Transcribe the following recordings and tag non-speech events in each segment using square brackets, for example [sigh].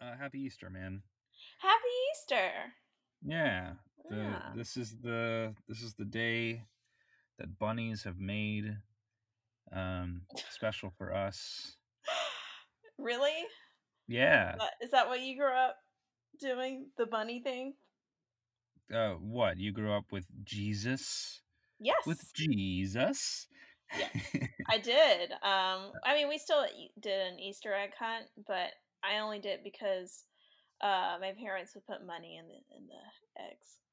Uh, happy Easter, man. Happy Easter. Yeah. The, Yeah. This is the this is the day that bunnies have made um special [laughs] for us. really? Yeah. That- Is that what you grew up doing? The bunny thing? Uh what? You grew up with Jesus? Yes. With Jesus? [laughs] I did. Um, I mean, we still did an Easter egg hunt, but I only did it because uh, my parents would put money in the in the eggs. [laughs]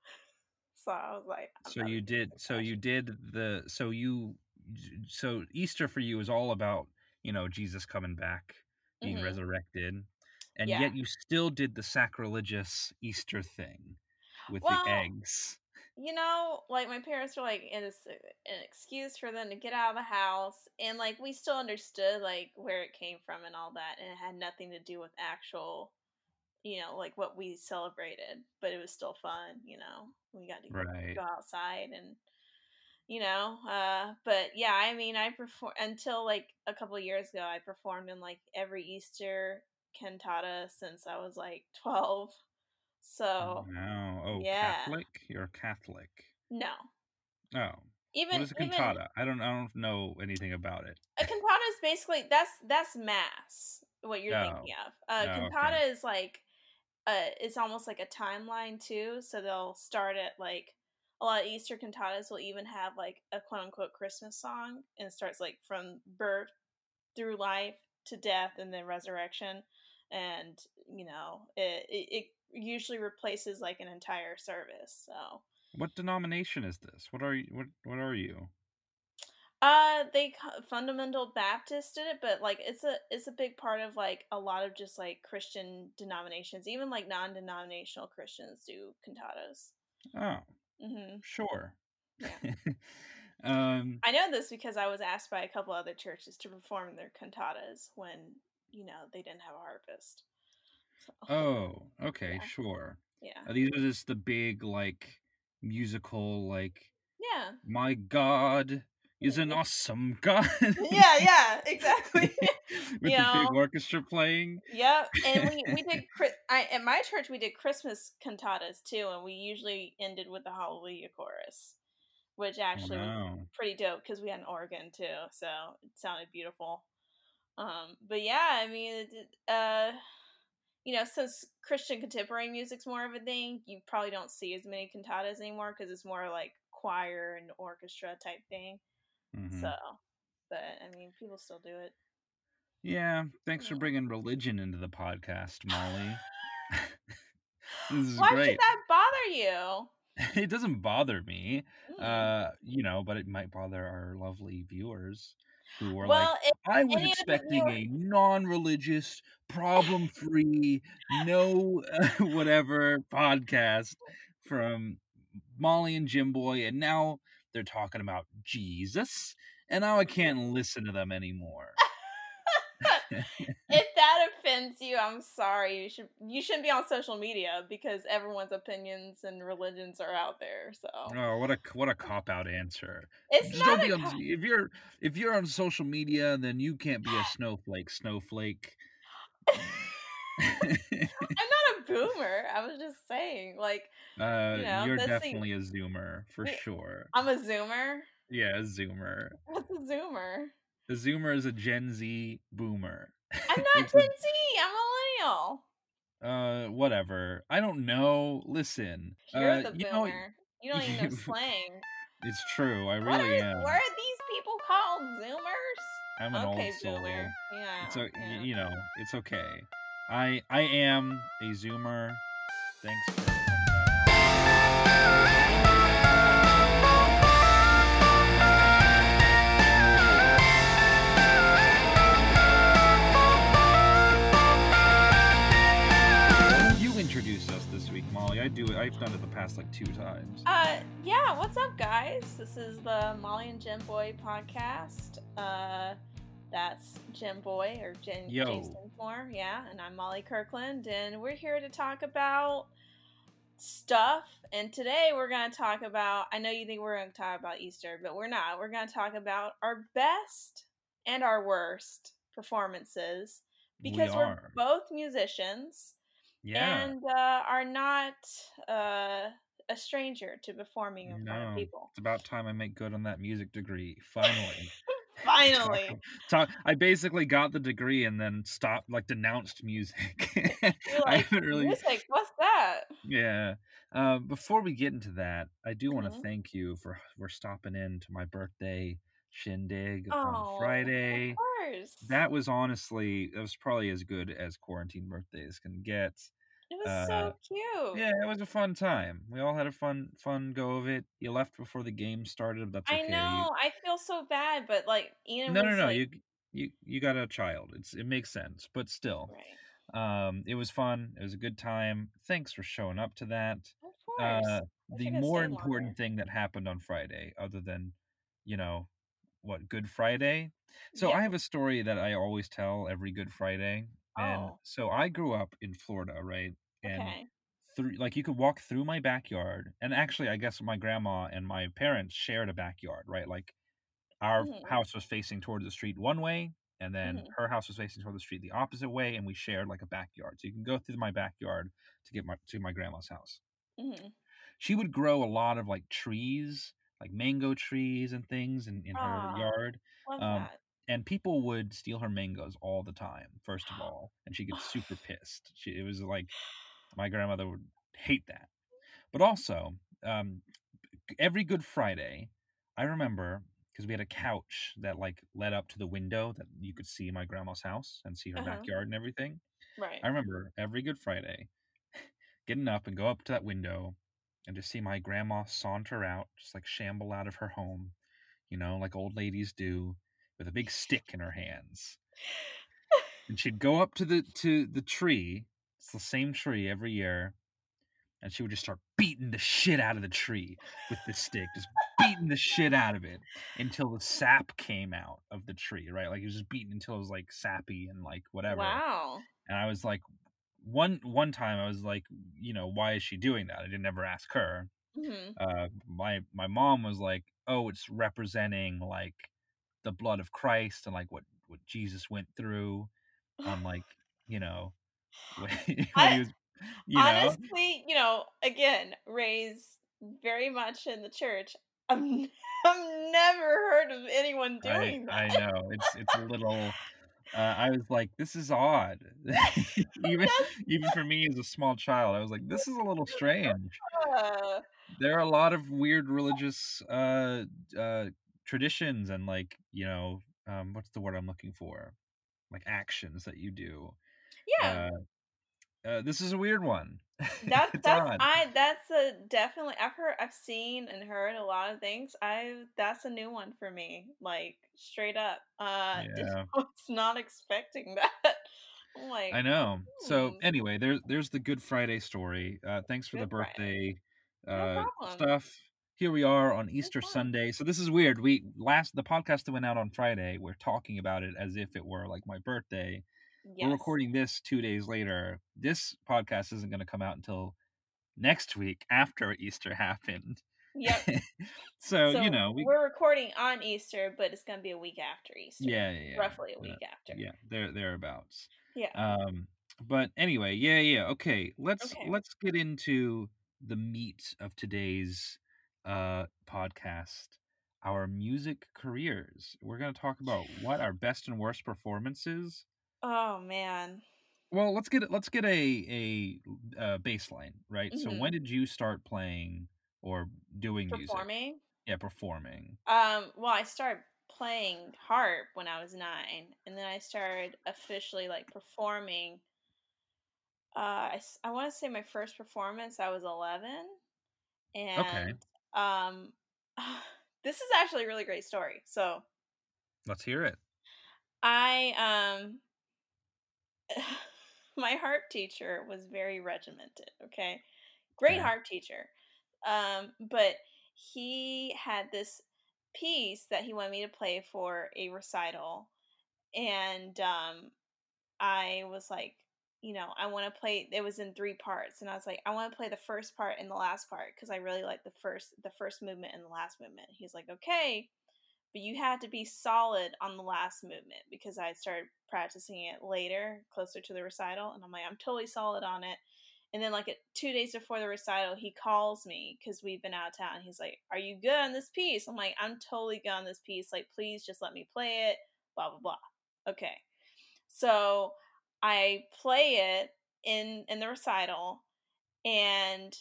So I was like, so you did so you did the so you so Easter for you is all about, you know, Jesus coming back, being Mhm. resurrected. And Yeah. yet you still did the sacrilegious Easter thing with Well, the eggs. You know, like my parents were like, it is an excuse for them to get out of the house, and like we still understood like where it came from and all that, and it had nothing to do with actual, you know, like what we celebrated, but it was still fun, you know. We got to Right. go outside and you know uh but yeah i mean i perform until like a couple of years ago i performed in like every easter cantata since i was like 12 so Wow. Oh, yeah Catholic? You're Catholic. no Oh. What even is a even cantata? I don't I don't know anything about it. a cantata is basically that's that's mass what you're Oh. thinking of uh Oh, cantata okay. is like uh it's almost like a timeline too so they'll start at like a lot of easter cantatas will even have like a quote unquote christmas song and it starts like from birth through life to death and then resurrection and you know it, it usually replaces like an entire service so What denomination is this? What are you what what are you? Uh, they fundamental Baptist did it, but like it's a it's a big part of like a lot of just like Christian denominations, even like non-denominational Christians do cantatas. Oh, hmm sure. Yeah. [laughs] um I know this because I was asked by a couple other churches to perform their cantatas when you know they didn't have a harpist. So, oh, okay, Yeah. sure. yeah, Are these are just the big like musical like yeah, my god is an [laughs] awesome god. yeah, [laughs] yeah, exactly. [laughs] With You the big orchestra playing. Yep, and we we did I at my church we did Christmas cantatas too, and we usually ended with the Hallelujah chorus, which actually was Wow. pretty dope because we had an organ too, so it sounded beautiful. Um, but yeah, I mean, it, it, uh, you know, since Christian contemporary music's more of a thing, you probably don't see as many cantatas anymore because it's more like choir and orchestra type thing. Mhm. So, but I mean, people still do it. Yeah, thanks for bringing religion into the podcast, Molly. [laughs] [laughs] this is Why great. should that bother you? [laughs] it doesn't bother me, Mm. uh, you know, but it might bother our lovely viewers who were well, like, I was any of the expecting a non-religious, problem-free, no uh, [laughs] whatever podcast from Molly and Jim Boy, and now they're talking about Jesus, and now I can't listen to them anymore. If that offends you, I'm sorry. You should you shouldn't be on social media because everyone's opinions and religions are out there. So Oh, what a what a cop out answer. it's Just not on, co- if you're if you're on social media, then you can't be a [gasps] snowflake. Snowflake. [laughs] I'm not a boomer. I was just saying, like uh, You know, you're the- definitely a zoomer for We- sure. I'm a zoomer. Yeah, a zoomer. What's a zoomer? A zoomer is a Gen Z boomer. I'm [laughs] not Gen Z. I'm a millennial. uh, whatever. I don't know. Listen, You're uh, the you boomer. know, you don't even know [laughs] slang. it's true. I What really are, am. what are these people called? Zoomers? I'm an okay, old soul. boomer. Yeah. It's o- yeah. you know, it's okay. I I am a zoomer. Thanks for You introduced us this week, Molly. I do it. I've done it the past like two times. Uh, yeah, what's up, guys? This is the Molly and Jim Boy podcast. Uh, that's Jim Boy or Jen Yo. Jason Moore, yeah, and I'm Molly Kirkland, and we're here to talk about stuff. And today we're going to talk about. I know you think we're going to talk about Easter, but we're not. We're going to talk about our best and our worst performances because we we're both musicians Yeah. and uh, are not uh, a stranger to performing in front of people. It's about time I make good on that music degree. Finally. [laughs] Finally, [laughs] Talk, I basically got the degree and then stopped, like, denounced music. [laughs] you're I haven't really. music. What's that? Yeah. Um, before we get into that, I do want to Mhm. thank you for for stopping in to my birthday shindig Oh, on Friday. of course. That was honestly, that was probably as good as quarantine birthdays can get. It was uh, so cute. Yeah, it was a fun time. We all had a fun fun go of it. You left before the game started. That's I okay. know. I feel so bad, but like You, Ian no, no, no. like, You you you got a child. It's it makes sense, but still, right. um, it was fun. It was a good time. Thanks for showing up to that. Of course. Uh, the more important thing that happened on Friday, other than, you know, what Good Friday. So Yeah. I have a story that I always tell every Good Friday, and Oh. so I grew up in Florida, right? And Okay. through like you could walk through my backyard, and actually, I guess my grandma and my parents shared a backyard, right? Like our Mhm. house was facing towards the street one way, and then Mhm. her house was facing toward the street the opposite way, and we shared like a backyard. So you can go through my backyard to get my to my grandma's house Mhm. she would grow a lot of like trees, like mango trees and things in, in her Aw, yard. Um. And people would steal her mangoes all the time, first of all. And she gets super [sighs] pissed. She, it was like my grandmother would hate that. But also, um, every Good Friday, I remember because we had a couch that like led up to the window that you could see my grandma's house and see her Uh-huh. backyard and everything. Right. I remember every Good Friday [laughs] getting up and go up to that window and just see my grandma saunter out, just like shamble out of her home, you know, like old ladies do, with a big stick in her hands. [laughs] And she'd go up to the to the tree. It's the same tree every year. And she would just start beating the shit out of the tree with the stick, just beating the shit out of it until the sap came out of the tree, right? Like it was just beaten until it was like sappy and like whatever. Wow. And I was like, one one time I was like, you know, why is she doing that? I didn't ever ask her. hmm Uh, my my mom was like, oh, it's representing like the blood of Christ and like what what Jesus went through on [sighs] like you know [laughs] when, when I- he was you know Honestly, you know, again, raised very much in the church. I've, [laughs] I've never heard of anyone doing I that. I know it's it's a little. Uh, I was like, this is odd. [laughs] even even for me as a small child, I was like, this is a little strange. There are a lot of weird religious uh uh traditions and like you know um what's the word i'm looking for like actions that you do yeah, uh, uh this is a weird one that's [laughs] it's that's odd. I that's a definitely. I've heard, I've seen and heard a lot of things. I that's a new one for me. Like straight up, uh, [laughs] Yeah. I was not expecting [laughs] that. Like, i know so hmm. anyway there's there's the good friday story uh thanks for the Good Friday. birthday No uh problem. stuff here we are on easter sunday so this is weird we last the podcast that went out on friday we're talking about it as if it were like my birthday yes. We're recording this two days later. This podcast isn't going to come out until next week after Easter happened. Yep. [laughs] so, so you know, we we're recording on Easter, but it's gonna be a week after Easter. yeah, yeah, yeah, roughly a week after. yeah, there thereabouts. Yeah. Um, but anyway, yeah, yeah. Okay, let's Okay. let's get into the meat of today's uh podcast. Our music careers. We're going to talk about what our best and worst performances. Oh man. Well, let's get let's get a a uh, baseline, right? So Mhm. when did you start playing or doing music? Performing. Yeah, performing. Um, well, I started playing harp when I was nine, and then I started officially like performing. Uh, I, I want to say my first performance I was eleven, and um, [sighs] this is actually a really great story. So Let's hear it. I um [sighs] my harp teacher was very regimented, okay? Great harp teacher. Um but he had this piece that he wanted me to play for a recital and um I was like, you know, I want to play it was in three parts and I was like, I want to play the first part and the last part because I really like the first the first movement and the last movement. He's like, "Okay, but you had to be solid on the last movement because I started practicing it later, closer to the recital, and I'm like, I'm totally solid on it. And then like two days before the recital, he calls me because we've been out of town. He's like, "Are you good on this piece?" I'm like, "I'm totally good on this piece. Like, please just let me play it." Blah blah blah. Okay, so I play it in in the recital, and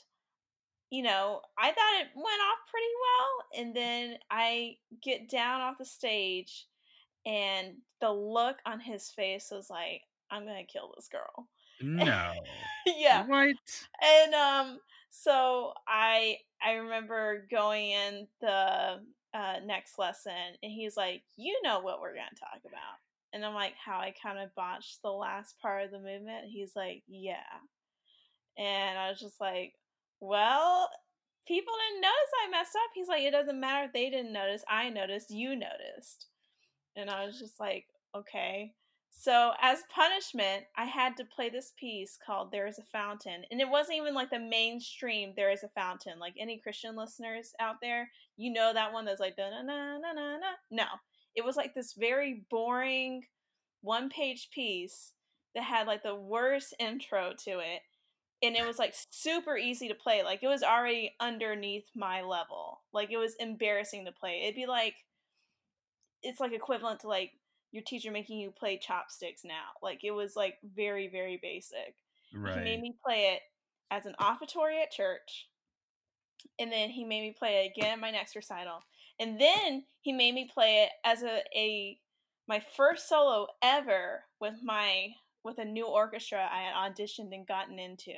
you know, I thought it went off pretty well. And then I get down off the stage, and the look on his face was like, I'm gonna kill this girl. No. [laughs] yeah. What? And um so I I remember going in the uh, next lesson and he's like, "You know what we're going to talk about." And I'm like, "How I kind of botched the last part of the movement." He's like, "Yeah." And I was just like, "Well, people didn't notice I messed up." He's like, "It doesn't matter if they didn't notice. I noticed. You noticed." And I was just like, "Okay." So, as punishment, I had to play this piece called There is a Fountain. And it wasn't even like the mainstream There is a Fountain. Like any Christian listeners out there, you know that one that's like, na na na na na. No, it was like this very boring one page piece that had like the worst intro to it. And it was like super easy to play. Like it was already underneath my level. Like it was embarrassing to play. It'd be like, it's like equivalent to like your teacher making you play chopsticks now. Like it was like very very basic. Right. He made me play it as an offertory at church. And then he made me play it again at my next recital. And then he made me play it as a, a my first solo ever with my with a new orchestra I had auditioned and gotten into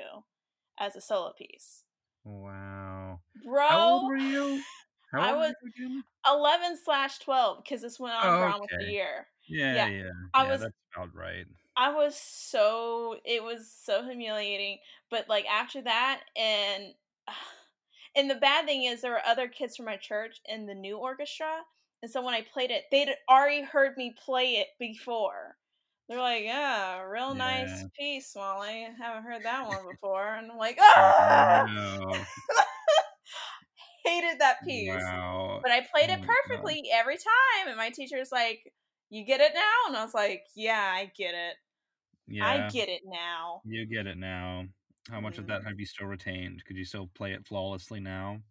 as a solo piece. Wow. Bro, How old were you? [sighs] How I was were you eleven slash twelve because this went on Oh, for almost a year. Yeah, Yeah, yeah. I yeah, was- that's about right. I was so it was so humiliating. But like after that, and [sighs] and the bad thing is there were other kids from my church in the new orchestra, and so when I played it, they'd already heard me play it before. They're like, "Yeah, real nice piece, Molly. I haven't heard that one [laughs] before." And I'm like, "Ah!" Wow. [laughs] Hated that piece. Wow. But I played Oh it my God. perfectly every time, and my teacher's like, "You get it now?" And I was like, "Yeah, I get it. Yeah. I get it now." You get it now. How much of that Mm. have you still retained? Could you still play it flawlessly now?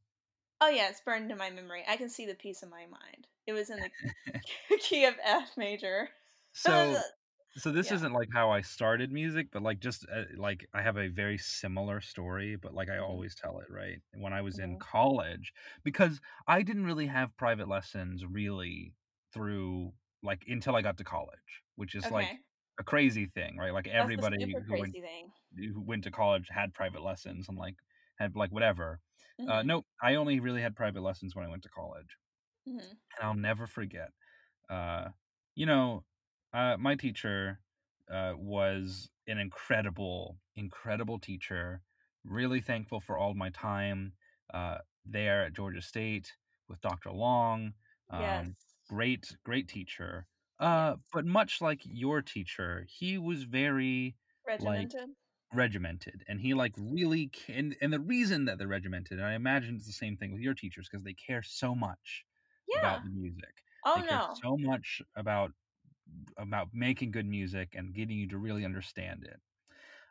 Oh yeah, it's burned in my memory. I can see the piece in my mind. It was in the [laughs] [laughs] key of F major. So [laughs] so this Yeah. isn't like how I started music, but like just uh, like I have a very similar story, but like I Mhm. always tell it, right? When I was in Mhm. college because I didn't really have private lessons really through like until I got to college, which is like a crazy thing, right? Like That's everybody who went thing. Who went to college had private lessons and like had like whatever. Uh, Mhm. no, I only really had private lessons when I went to college, Mhm. and I'll never forget. Uh, you know, uh, my teacher uh, was an incredible, incredible teacher. Really thankful for all my time uh, there at Georgia State with Dr. Long. Um, yes. Great, great teacher. Uh, Yes. but much like your teacher, he was very Regimented. Regimented and he like really can and the reason that they're regimented and i imagine it's the same thing with your teachers because they care so much yeah. about the music oh they care no. so much about about making good music and getting you to really understand it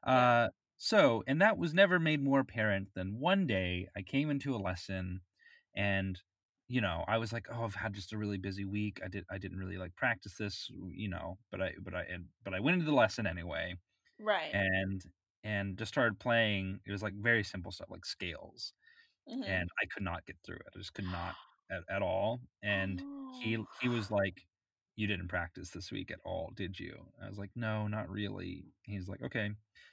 uh so and that was never made more apparent than one day i came into a lesson and you know i was like oh i've had just a really busy week i did i didn't really like practice this you know but i but i and, but i went into the lesson anyway right. and and just started playing it was like very simple stuff like scales Mhm. and i could not get through it i just could not at, at all and he Oh. he was like you didn't practice this week at all did you i was like no not really he's like okay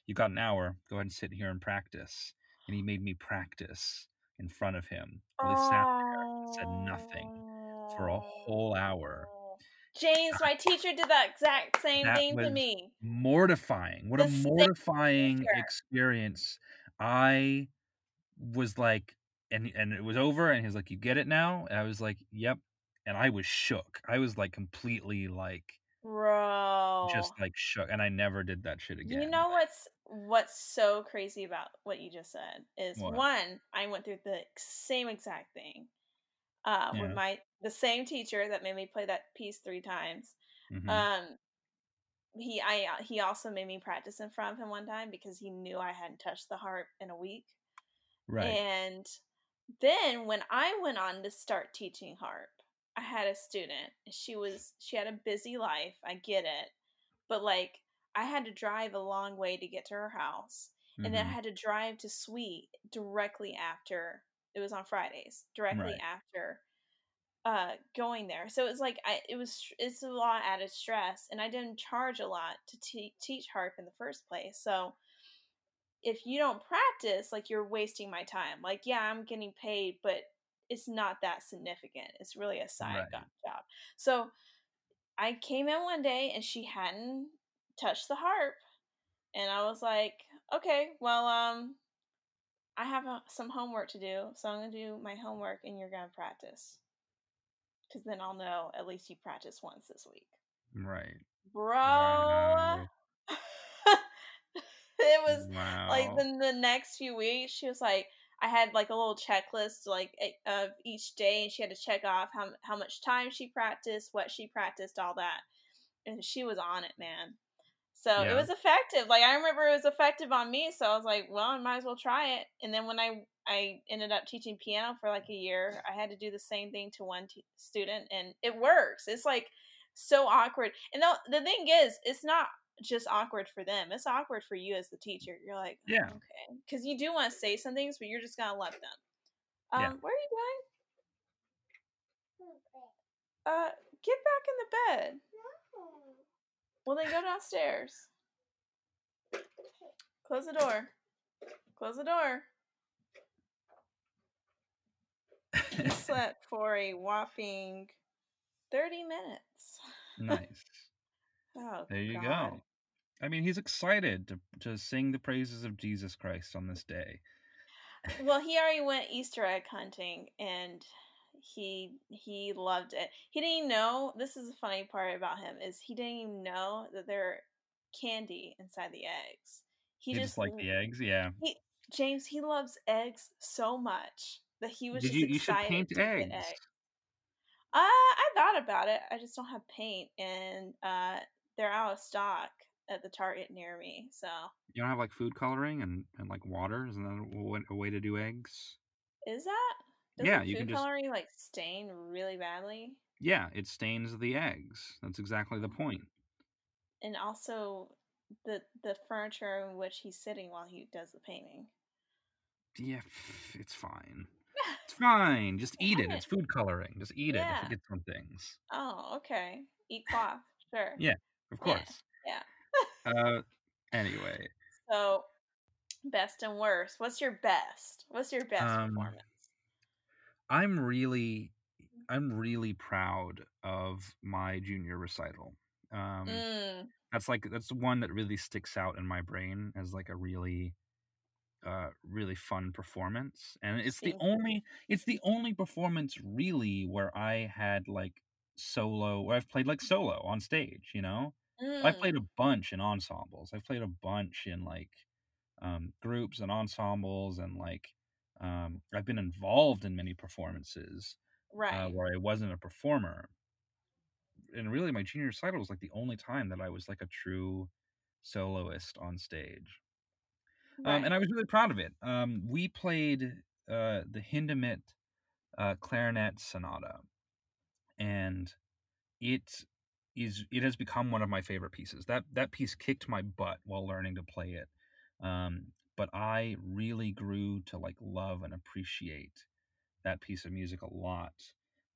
you got an hour go ahead and sit here and practice and he made me practice in front of him while he sat there said nothing for a whole hour. James, my teacher did that exact same That thing to me. mortifying what a The same mortifying experience i was like and and it was over and he's like you get it now and i was like yep and i was shook i was like completely like Bro. just like shook and i never did that shit again You know what's what's so crazy about what you just said is What? one, I went through the same exact thing. Uh, Yeah. with my the same teacher that made me play that piece three times. Mhm. Um he I uh, he also made me practice in front of him one time because he knew I hadn't touched the harp in a week. Right. And then when I went on to start teaching harp, I had a student. She was she had a busy life. I get it. But like I had to drive a long way to get to her house. Mm-hmm. And then I Mhm. had to drive to Sweet directly after it was on Fridays, directly Right. after uh going there. So it was like I it was it's a lot added stress and I didn't charge a lot to te- teach harp in the first place. So if you don't practice, like you're wasting my time. Like, yeah, I'm getting paid, but it's not that significant. It's really a side Right. job. So I came in one day and she hadn't touched the harp, and I was like, okay, well, um, I have uh, some homework to do, so I'm gonna do my homework, and you're gonna practice, because then I'll know at least you practice once this week, Right. bro. Wow. [laughs] it was like then the next few weeks she was like i had like a little checklist like of each day and she had to check off how, how much time she practiced what she practiced all that and she was on it man so it was effective like i remember it was effective on me so i was like well i might as well try it. And then when i i ended up teaching piano for like a year i had to do the same thing to one t- student and it works it's like so awkward. And the, the thing is it's not just awkward for them it's awkward for you as the teacher you're like "Oh, Yeah. okay because you do want to say some things but you're just gonna let them. Um Yeah. what are you doing uh get back in the bed well then go downstairs close the door close the door he [laughs] slept for a whopping 30 minutes nice. [laughs] oh There you God. go. I mean, he's excited to to sing the praises of Jesus Christ on this day. well he already went easter egg hunting and he he loved it he didn't even know this is the funny part about him is he didn't even know that there are candy inside the eggs he, He just like the eggs, yeah. he james he loves eggs so much that he was Did just you you excited paint to eggs. get eggs uh i thought about it i just don't have paint and uh they're out of stock at the target near me so You don't have like food coloring and, and like water? Isn't that a way to do eggs? is that does Yeah, you food can just coloring like stain really badly yeah, it stains the eggs. That's exactly the point. and also the the furniture in which he's sitting while he does the painting. Yeah, it's fine. It's [laughs] fine. Just eat it. It's food coloring. Just eat it if Yeah. it gets on things. Oh, okay. Eat cloth, sure. Yeah, of Yeah, course. yeah. Uh, [laughs] anyway, So, best and worst. What's your best? What's your best Um, performance? I'm really, I'm really proud of my junior recital. Um, Mm, that's like that's the one that really sticks out in my brain as like a really uh really fun performance and it's the only it's the only performance really where i had like solo where i've played like solo on stage you know? I've played mm, a bunch in ensembles i've played a bunch in like um groups and ensembles and like um i've been involved in many performances uh, where i wasn't a performer. And really my junior recital was like the only time that i was like a true soloist on stage. Um, and I was really proud of it. Um, we played uh, the Hindemith uh, clarinet sonata, and it is it has become one of my favorite pieces. That that piece kicked my butt while learning to play it, um, but I really grew to like love and appreciate that piece of music a lot.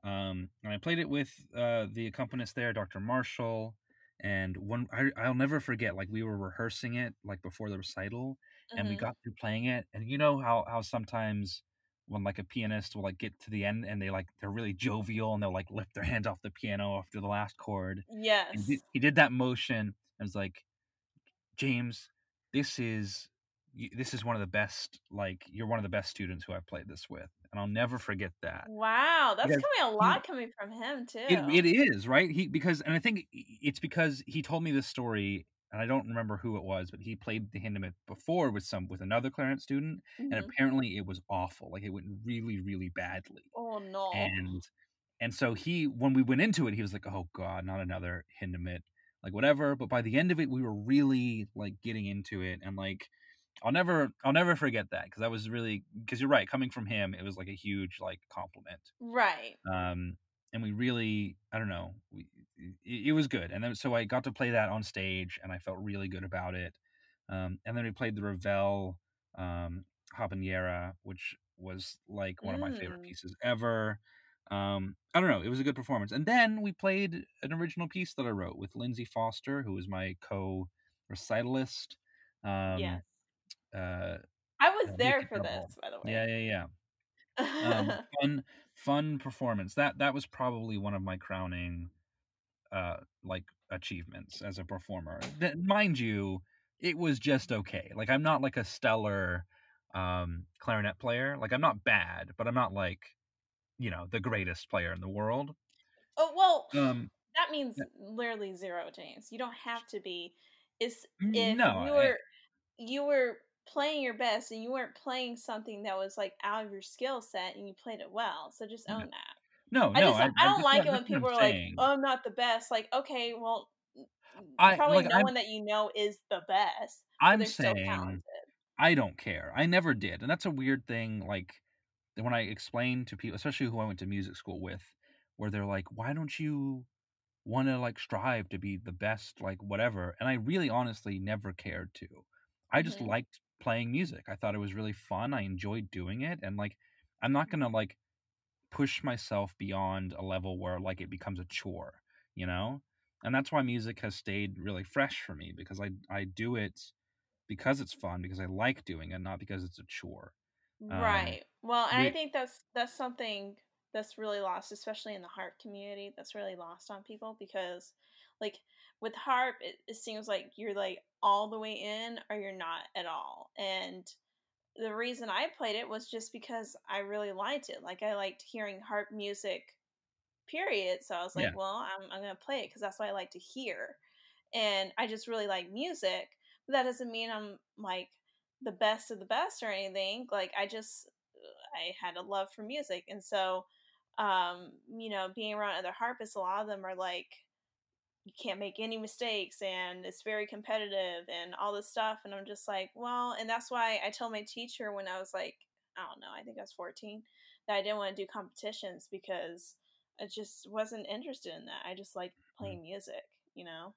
Um, and I played it with uh, the accompanist there, Dr. Marshall. And one, I, I'll never forget. Like we were rehearsing it, like before the recital, and we Mhm. got through playing it and you know how how sometimes when like a pianist will like get to the end and they like they're really jovial and they'll like lift their hands off the piano after the last chord he Yes. did, he did that motion I was like james this is this is one of the best like you're one of the best students who i've played this with and i'll never forget that Wow, that's because coming a he lot coming from him too. it, it is right he because and i think it's because he told me this story and i don't remember who it was but he played the hindemith before with some with another clarinet student and Mhm. apparently it was awful like it went really really badly Oh no. and and so he when we went into it he was like oh god not another hindemith like whatever. But by the end of it, we were really like getting into it, and like I'll never I'll never forget that because that was really because you're right. Coming from him, it was like a huge like compliment. Right. Um, and we really I don't know we it, it was good, and then so I got to play that on stage, and I felt really good about it. Um, and then we played the Ravel um, Habanera, which was like one of my favorite Mm. pieces ever. Um, I don't know, it was a good performance. And then we played an original piece that I wrote with Lindsay Foster, who was my co-recitalist. Um, yes. Uh, I was uh, there for this, by the way. yeah, yeah. Um, [laughs] fun, fun performance. That that was probably one of my crowning, uh, like achievements as a performer. Mind you, it was just okay. Like I'm not like a stellar um clarinet player. Like I'm not bad, but I'm not like you know the greatest player in the world. oh well, Um, that means yeah. literally zero, James. You don't have to be. Mm, if no, you I- were you were playing your best and you weren't playing something that was like out of your skill set and you played it well. So just Yeah. own that. no, I no. just I, I, I- don't that's like it when people are like, "Oh, I'm not the best." Like, okay, well, I- probably like, no I'm- one that you know is the best, I'm saying. I don't care. I never did, and that's a weird thing. Like when I explain to people, especially who I went to music school with, where they're like, "Why don't you want to like strive to be the best, like whatever?" And I really, honestly, never cared to. I just Mhm. liked playing music. I thought it was really fun. I enjoyed doing it, and like, I'm not gonna like push myself beyond a level where like it becomes a chore, you know. And that's why music has stayed really fresh for me because I I do it because it's fun because I like doing it, not because it's a chore. Um, Right. Well, and I think that's that's something that's really lost, especially in the harp community. That's really lost on people because, like, with harp, it, it seems like you're like all the way in or you're not at all. And the reason I played it was just because I really liked it. Like, I liked hearing harp music. Period. So I was like, Yeah. well, I'm I'm gonna play it because that's what I like to hear, and I just really like music. But that doesn't mean I'm like the best of the best or anything. Like I just I had a love for music, and so um, you know, being around other harpists, a lot of them are like, you can't make any mistakes, and it's very competitive, and all this stuff. And I'm just like, well, and that's why I told my teacher when I was like, I don't know, I think I was 14, that I didn't want to do competitions because I just wasn't interested in that. I just like playing music, you know.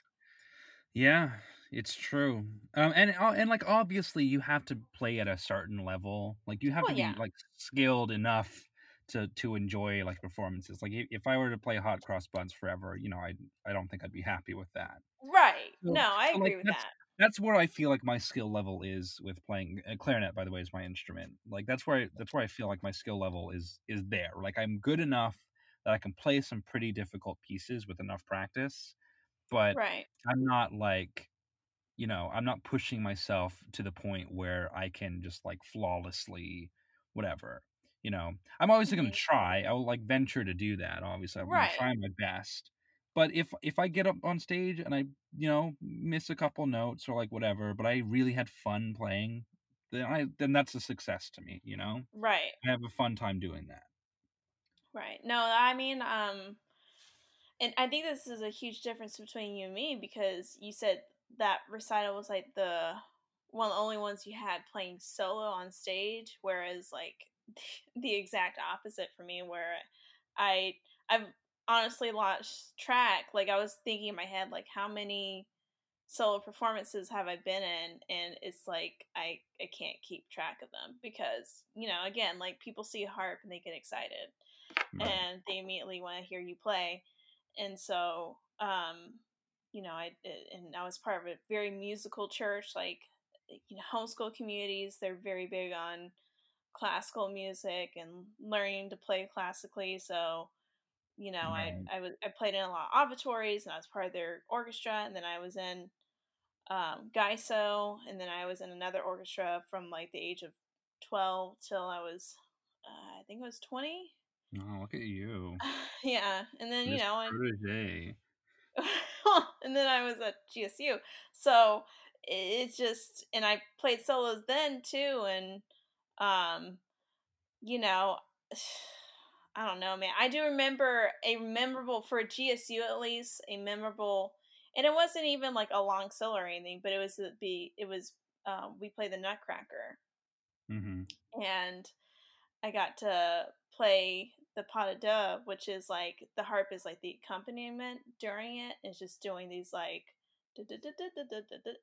Yeah, it's true. Um, and and like obviously you have to play at a certain level. Like you have Well, to be yeah. like skilled enough to to enjoy like performances. Like if, I were to play Hot Cross Buns forever, you know, I I don't think I'd be happy with that. Right. So- no, I so, like, agree with that's- that. That's where I feel like my skill level is with playing uh, clarinet. By the way, is my instrument. Like that's where I, that's where I feel like my skill level is is there. Like I'm good enough that I can play some pretty difficult pieces with enough practice, but Right. I'm not like, you know, I'm not pushing myself to the point where I can just like flawlessly, whatever. You know, I'm always going Mhm. to try. I will like venture to do that. Obviously, I'm going Right. to try my best. But if if I get up on stage and I, you know, miss a couple notes or like whatever, but I really had fun playing, then I then that's a success to me. You know, Right. I have a fun time doing that. Right. No, I mean, um, and I think this is a huge difference between you and me because you said that recital was like the one of the only ones you had playing solo on stage, whereas like [laughs] the exact opposite for me, where I I've honestly lost track. Like I was thinking in my head, like how many solo performances have I been in, and it's like I I can't keep track of them because you know again like people see a harp and they get excited and they immediately want to hear you play and so um you know i and i was part of a very musical church like you know homeschool communities they're very big on classical music and learning to play classically so you know Right. i i was i played in a lot of offertories and i was part of their orchestra and then i was in um GYSO and then i was in another orchestra from like the age of 12 till i was uh, i think it was 20 Oh, look at you, [sighs] yeah and then you know I, protege. [laughs] and then I was at GSU. So it's just and I played solos then too and um you know [sighs] I don't know man. I do remember a memorable for GSU at least, a memorable and it wasn't even like a long solo or anything, but it was the be it was um, we played the Nutcracker, hmm and I got to play the pas de deux, which is like the harp is like the accompaniment during it. It's just doing these like, and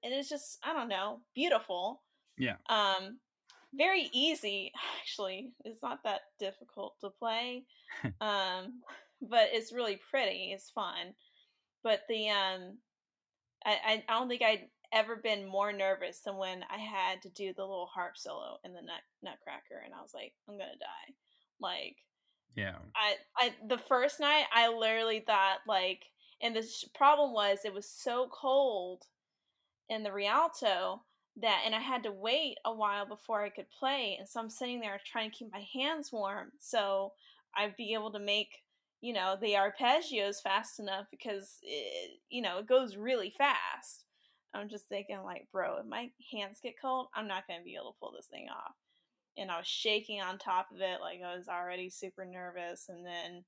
it's just I don't know, beautiful. Yeah. Um, very easy actually. It's not that difficult to play. [laughs] um, but it's really pretty. It's fun. But the um, I I don't think I'd ever been more nervous than when I had to do the little harp solo in the nut Nutcracker, and I was like, I'm gonna die. Like, yeah, I I the first night I literally thought like, and the problem was it was so cold in the Rialto that, and I had to wait a while before I could play, and so I'm sitting there trying to keep my hands warm so I'd be able to make you know the arpeggios fast enough because it, you know it goes really fast I'm just thinking, like, bro, if my hands get cold, I'm not going to be able to pull this thing off. And I was shaking on top of it, like, I was already super nervous. And then,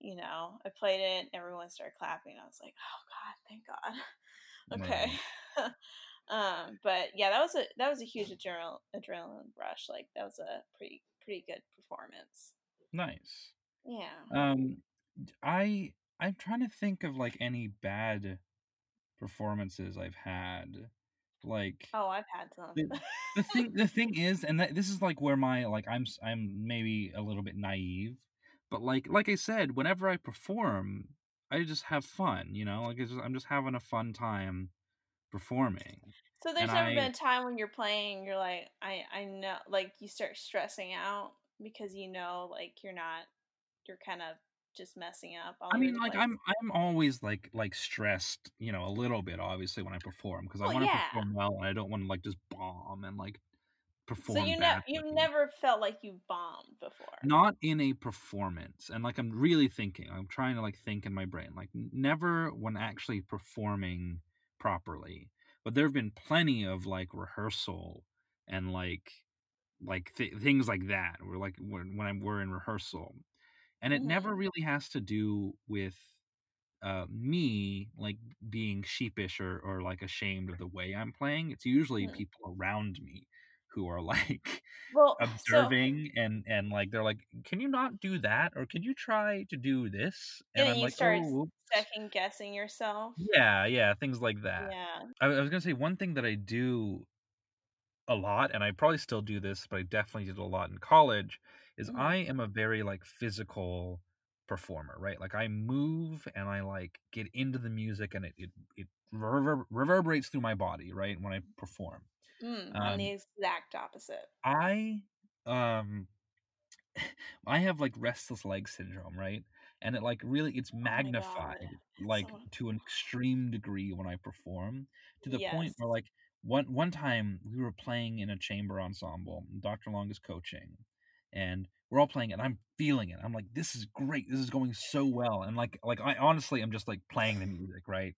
you know, I played it, and everyone started clapping. I was like, oh, God, thank God. [laughs] okay. [laughs] um, but yeah, that was a that was a huge adrenal, adrenaline rush. Like that was a pretty pretty good performance. Nice. Yeah. Um, I I'm trying to think of like any bad performances I've had. Like oh, I've had some. the, the [laughs] thing the thing is, and that, this is like where my like I'm I'm maybe a little bit naive, but like like I said, whenever I perform, I just have fun. You know, like just, I'm just having a fun time performing. So there's and never I, been a time when you're playing, you're like, I I know, like you start stressing out because you know, like you're not, you're kind of just messing up. I mean, like place. I'm I'm always like like stressed, you know, a little bit obviously when I perform because I want to yeah. perform well and I don't want to like just bomb and like perform. So you never you never felt like you bombed before. Not in a performance, and like I'm really thinking. I'm trying to like think in my brain, like never when actually performing properly. But there have been plenty of like rehearsal and like like th- things like that. Or like when when I'm, we're in rehearsal and it mm-hmm. never really has to do with uh, me like being sheepish or, or like ashamed of the way I'm playing. It's usually mm-hmm. people around me who are like well, [laughs] observing so, and and like they're like, "Can you not do that?" or "Can you try to do this?" And, I'm you like, start oh, second guessing yourself. Yeah, yeah, things like that. Yeah, I, I was gonna say one thing that I do a lot, and I probably still do this, but I definitely did a lot in college, is mm-hmm. I am a very like physical performer, right? Like I move and I like get into the music and it it, it rever- reverberates through my body, right? When I perform. Mm, I'm um, the exact opposite. I um [sighs] I have like restless leg syndrome, right? And it like really it's oh magnified oh like so... to an extreme degree when I perform to the yes. point where like one one time we were playing in a chamber ensemble. Dr. Long is coaching, and we're all playing it. And I'm feeling it. I'm like, this is great. This is going so well. And like, like I honestly, I'm just like playing the [sighs] music, right?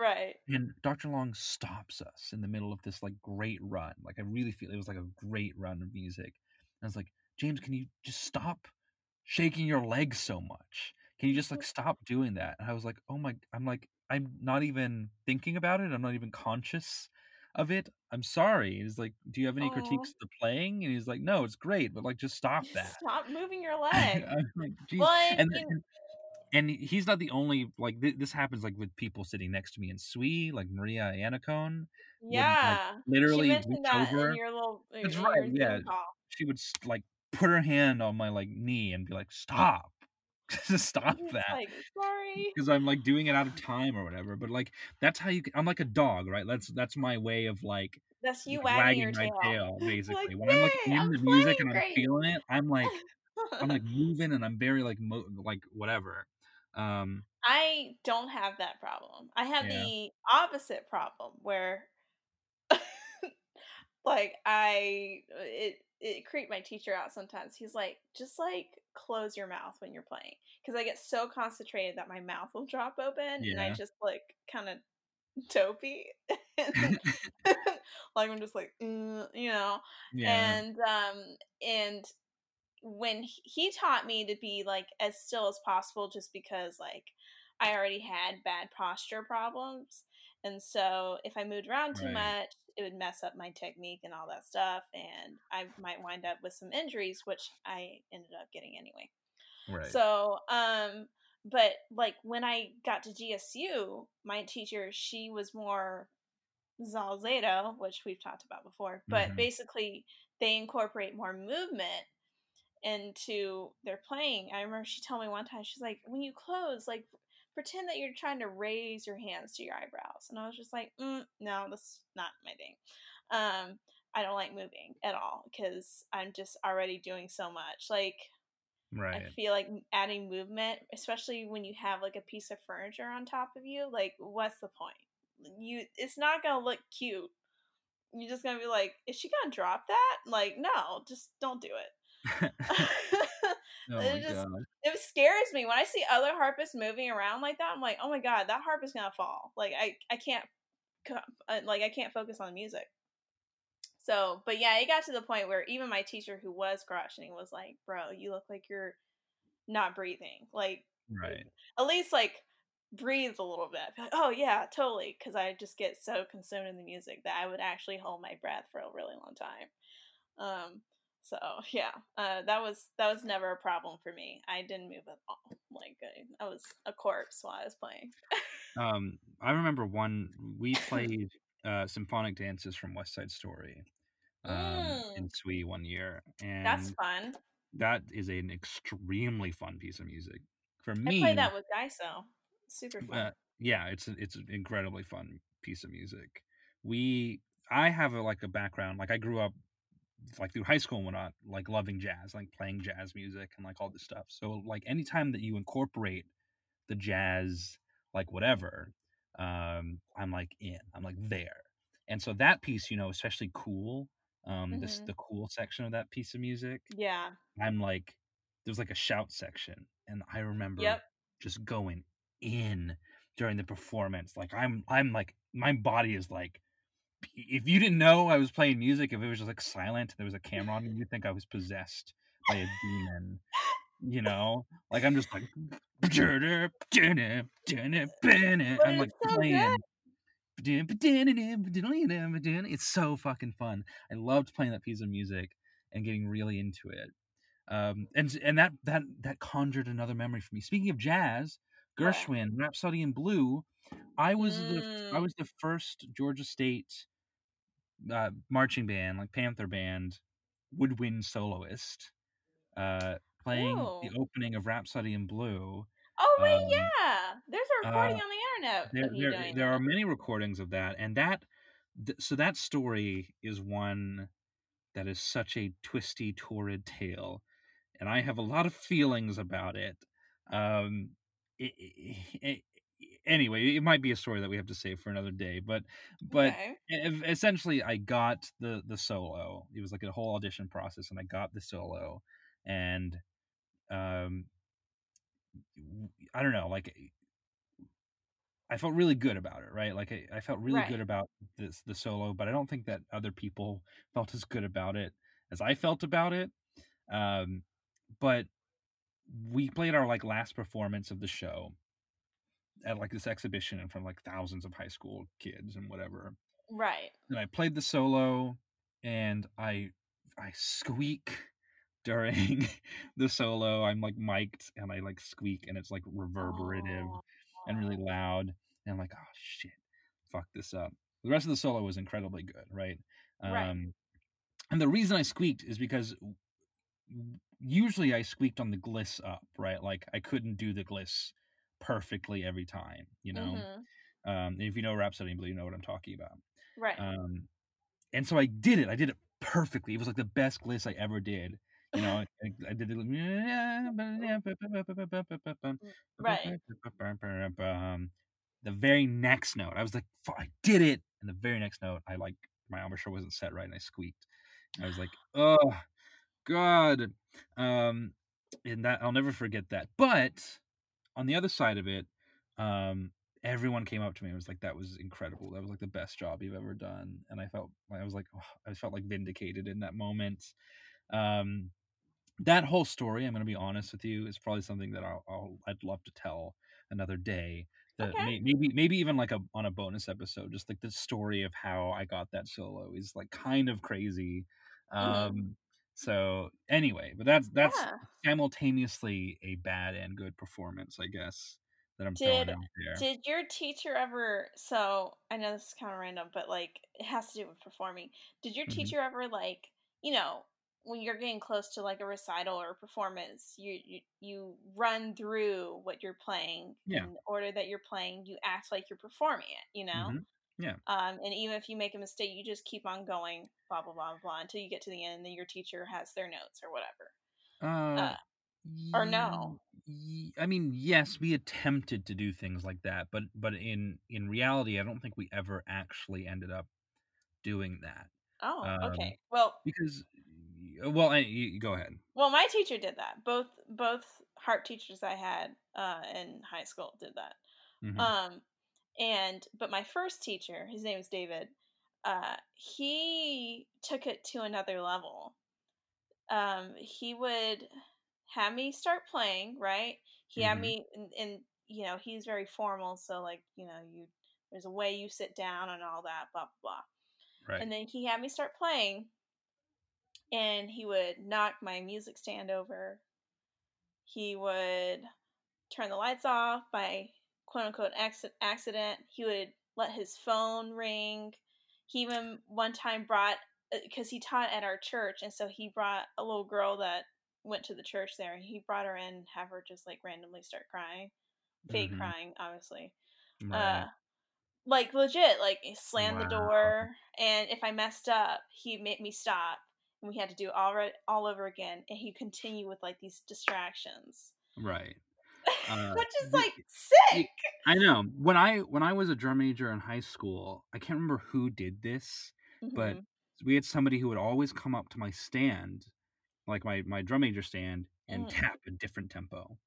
Right. And Dr. Long stops us in the middle of this like great run. Like I really feel it was like a great run of music. And I was like, James, can you just stop shaking your legs so much? Can you just like mm-hmm. stop doing that? And I was like, oh my, I'm like, I'm not even thinking about it. I'm not even conscious of it. I'm sorry. He's like, Do you have any critiques of the playing? And he's like, No, it's great, but like, just stop [laughs] that. Stop moving your [laughs] leg. like, well, and, and, and, he's not the only like th- this happens like with people sitting next to me in Sui, like Maria Anacone. Yeah, would, like, literally reach over. your little, That's right. Yeah, she would like put her hand on my like knee and be like, "Stop." [laughs] Just stop that. Like, sorry. Because I'm like doing it out of time or whatever. But like that's how you. I'm like a dog, right? That's that's my way of like. That's you wagging, wagging my tail. tail, basically. like, when I'm like in I'm the music and great. I'm feeling it, I'm like, I'm like [laughs] moving and I'm very like mo- like whatever. Um I don't have that problem. I have yeah. the opposite problem where [laughs] like I it it creeped my teacher out sometimes. He's like, just like close your mouth when you're playing. Because I get so concentrated that my mouth will drop open yeah. and I just like kind of dopey. [laughs] [laughs] like I'm just like, mm, you know. Yeah. And um and when he taught me to be like as still as possible just because like I already had bad posture problems. And so if I moved around too Right. much, it would mess up my technique and all that stuff. And I might wind up with some injuries, which I ended up getting anyway. Right. So, um, but like when I got to GSU, my teacher, she was more Salzedo, which we've talked about before, but Mhm. basically they incorporate more movement into their playing. I remember she told me one time, she's like, when you close, like pretend that you're trying to raise your hands to your eyebrows. And I was just like, mm, no, that's not my thing. Um, I don't like moving at all because I'm just already doing so much. Like, right. I feel like adding movement, especially when you have like a piece of furniture on top of you, like what's the point? You it's not gonna look cute. You're just gonna be like, is she gonna drop that? Like, no, just don't do it. [laughs] oh it just- god. it scares me when I see other harpists moving around like that. I'm like, oh my god, that harp is gonna fall. Like I I can't uh, like I can't focus on the music. So, but yeah, it got to the point where even my teacher, who was crushing, was like, "Bro, you look like you're not breathing. Like, Right. at least like breathe a little bit." Like, oh yeah, totally. Because I just get so consumed in the music that I would actually hold my breath for a really long time. Um. So [laughs] yeah, uh, that was that was never a problem for me. I didn't move at all. Like I, I was a corpse while I was playing. Um, I remember one we [laughs] played uh, symphonic dances from West Side Story um, Mm. in SWE one year, and That's fun. that is an extremely fun piece of music for me. I me. played that with GYSO. Super fun. uh, yeah, it's it's an incredibly fun piece of music. We I have a, like a background like I grew up like through high school and whatnot, like loving jazz, like playing jazz music and like all this stuff. So like anytime that you incorporate the jazz, like whatever, um, I'm like in, I'm like there. And so that piece, you know, especially cool, um, this Mhm. the cool section of that piece of music, yeah. I'm like, there's like a shout section, and I remember Yep. just going in during the performance. Like I'm, I'm like, my body is like, if you didn't know I was playing music, if it was just like silent, there was a camera on me, you'd think I was possessed by a demon. You know, like I'm just like, I'm like so playing. It's so fucking fun. I loved playing that piece of music and getting really into it. Um, and and that that that conjured another memory for me. Speaking of jazz, Gershwin, Rhapsody in Blue. I was the I Mm. was the first Georgia State uh, marching band, like Panther band, woodwind soloist, uh, playing the opening of Rhapsody in Blue. Oh wait, Um, yeah. There's a recording uh, on the internet there there, there are many recordings of that and that th- so that story is one that is such a twisty torrid tale and i have a lot of feelings about it um it, it, anyway it might be a story that we have to save for another day but but okay. essentially i got the the solo it was like a whole audition process and i got the solo and um i don't know like I felt really good about it, right? Like I, I felt really good about this the solo, but I don't think that other people felt as good about it as I felt about it. Um, but we played our like last performance of the show at like this exhibition in front of like thousands of high school kids and whatever. Right. And I played the solo, and I I squeak during [laughs] the solo. I'm like mic'd, and I like squeak, and it's like reverberative and really Oh. loud and I'm like oh shit fuck this up the rest of the solo was incredibly good right Right. um and the reason i squeaked is because usually i squeaked on the gliss up right like i couldn't do the gliss perfectly every time you know Mhm. um and if you know rhapsody in blue you know what i'm talking about Right. um and so i did it i did it perfectly it was like the best gliss i ever did you know i, I did the [laughs] right. um, the very next note, I was like, I did it. And the very next note, I like my embouchure wasn't set right and I squeaked. I was like, [gasps] oh God. Um, and that I'll never forget that. But on the other side of it, um, everyone came up to me and was like, that was incredible. That was like the best job you've ever done. And I felt I was like, oh, I felt like vindicated in that moment. Um, that whole story, I'm going to be honest with you, is probably something that I'll, I'll I'd love to tell another day. The Okay. maybe maybe even like a on a bonus episode, just like the story of how I got that solo is like kind of crazy. Mhm. Um, so anyway, but that's that's Yeah. simultaneously a bad and good performance, I guess, that I'm throwing Did out there. did your teacher ever so I know this is kind of random, but like it has to do with performing. Did your Mhm. teacher ever like, you know, when you're getting close to like a recital or a performance, you you, you run through what you're playing Yeah. in the order that you're playing, you act like you're performing it, you know? Mhm. Yeah. Um, and even if you make a mistake, you just keep on going, blah blah blah blah, until you get to the end, and then your teacher has their notes or whatever. Uh, Uh, or no? ye- I mean, yes, we attempted to do things like that, but but in in reality, I don't think we ever actually ended up doing that Oh, um, okay. Well, because, well, I, you, go ahead. Well, my teacher did that. Both both harp teachers I had uh, in high school did that. Mhm. Um, and but my first teacher, his name is David. Uh, he took it to another level. Um, he would have me start playing. Right. He had Mhm. me, and, and you know he's very formal. So like you know you there's a way you sit down and all that. Blah blah blah. right. And then he had me start playing, and he would knock my music stand over. He would turn the lights off by quote unquote accident. He would let his phone ring. He even one time brought, because he taught at our church, and so he brought a little girl that went to the church there, and he brought her in and have her just like randomly start crying. Fake Mhm. crying, obviously right. uh like legit like he slammed the door and if i messed up he made me stop and we had to do all right all over again and he'd continue with like these distractions right. Uh, which is like sick I know when I when I was a drum major in high school, I can't remember who did this, but Mhm. we had somebody who would always come up to my stand, like my my drum major stand, and Mhm. tap a different tempo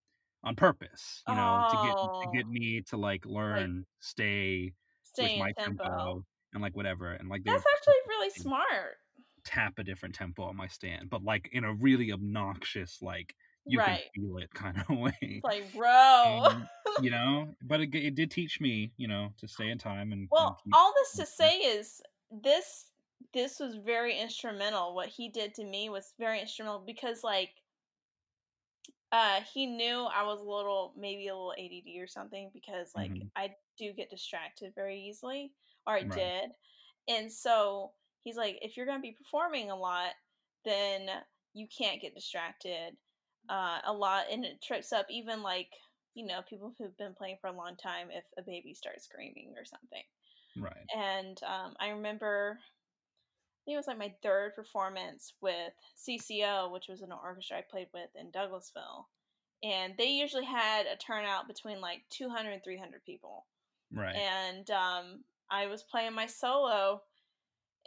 on purpose, you know, to get to get Oh. me to like learn, stay stay with my tempo, and like whatever, and like that's actually really smart tap a different tempo on my stand, but like in a really obnoxious, like you right can feel it kind of [laughs] way. it's like bro And, you [laughs] know, but it, it did teach me, you know, to stay in time and, and Well, keep all this to say is this this was very instrumental. What he did to me was very instrumental because like uh he knew I was a little maybe a little ADD or something because like Mhm. I do get distracted very easily or I Right. did. And so he's like if you're going to be performing a lot then you can't get distracted uh a lot and it trips up even like you know people who've been playing for a long time if a baby starts screaming or something right. and um, I remember I think it was like my third performance with CCO, which was an orchestra I played with in Douglasville, and they usually had a turnout between like 200 and 300 people, Right. and um, I was playing my solo,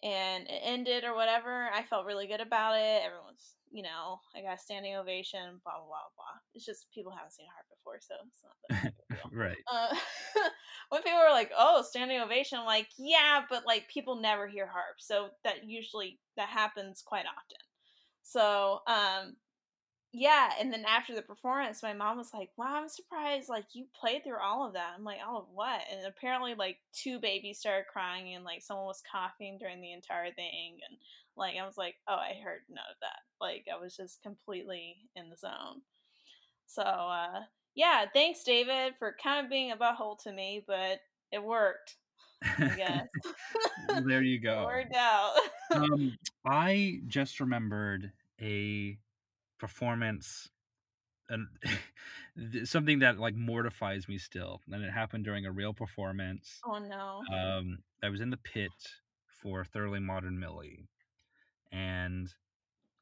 and it ended or whatever. I felt really good about it. Everyone's, you know, I got a standing ovation. Blah blah blah blah. It's just people haven't seen a harp before, so it's not that big of a [laughs] deal. right. Uh, [laughs] when people were like, "Oh, standing ovation," I'm like, yeah, but like people never hear harp, so that usually that happens quite often. So, um, yeah, and then after the performance, my mom was like, "Wow, I'm surprised like you played through all of that." I'm like, "All of what?" And apparently, like two babies started crying, and like someone was coughing during the entire thing, and like I was like, "Oh, I heard none of that." Like I was just completely in the zone. So, uh, yeah, thanks, David, for kind of being a butthole to me, but it worked. I guess [laughs] there you [laughs] it go. worked out. um, I just remembered a performance and [laughs] something that like mortifies me still and it happened during a real performance oh no. um i was in the pit for thoroughly modern millie and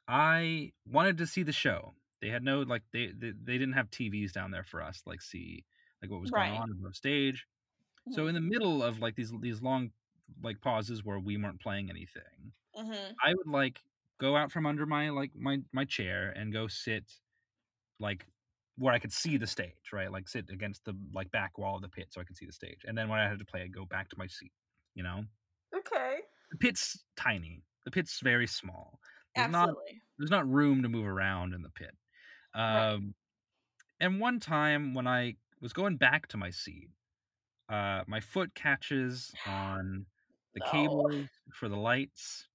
i wanted to see the show they had no like they they, they didn't have tvs down there for us like see like what was going on on the stage so in the middle of like these these long like pauses where we weren't playing anything hmm I would like go out from under my like my my chair and go sit like where I could see the stage, right? Like sit against the like back wall of the pit so I could see the stage. And then when I had to play, I'd go back to my seat. You know, Okay. the pit's tiny. The pit's very small. There's not Absolutely. there's not room to move around in the pit. Um, Right. and one time when I was going back to my seat. Uh, my foot catches [sighs] on the No. cables for the lights,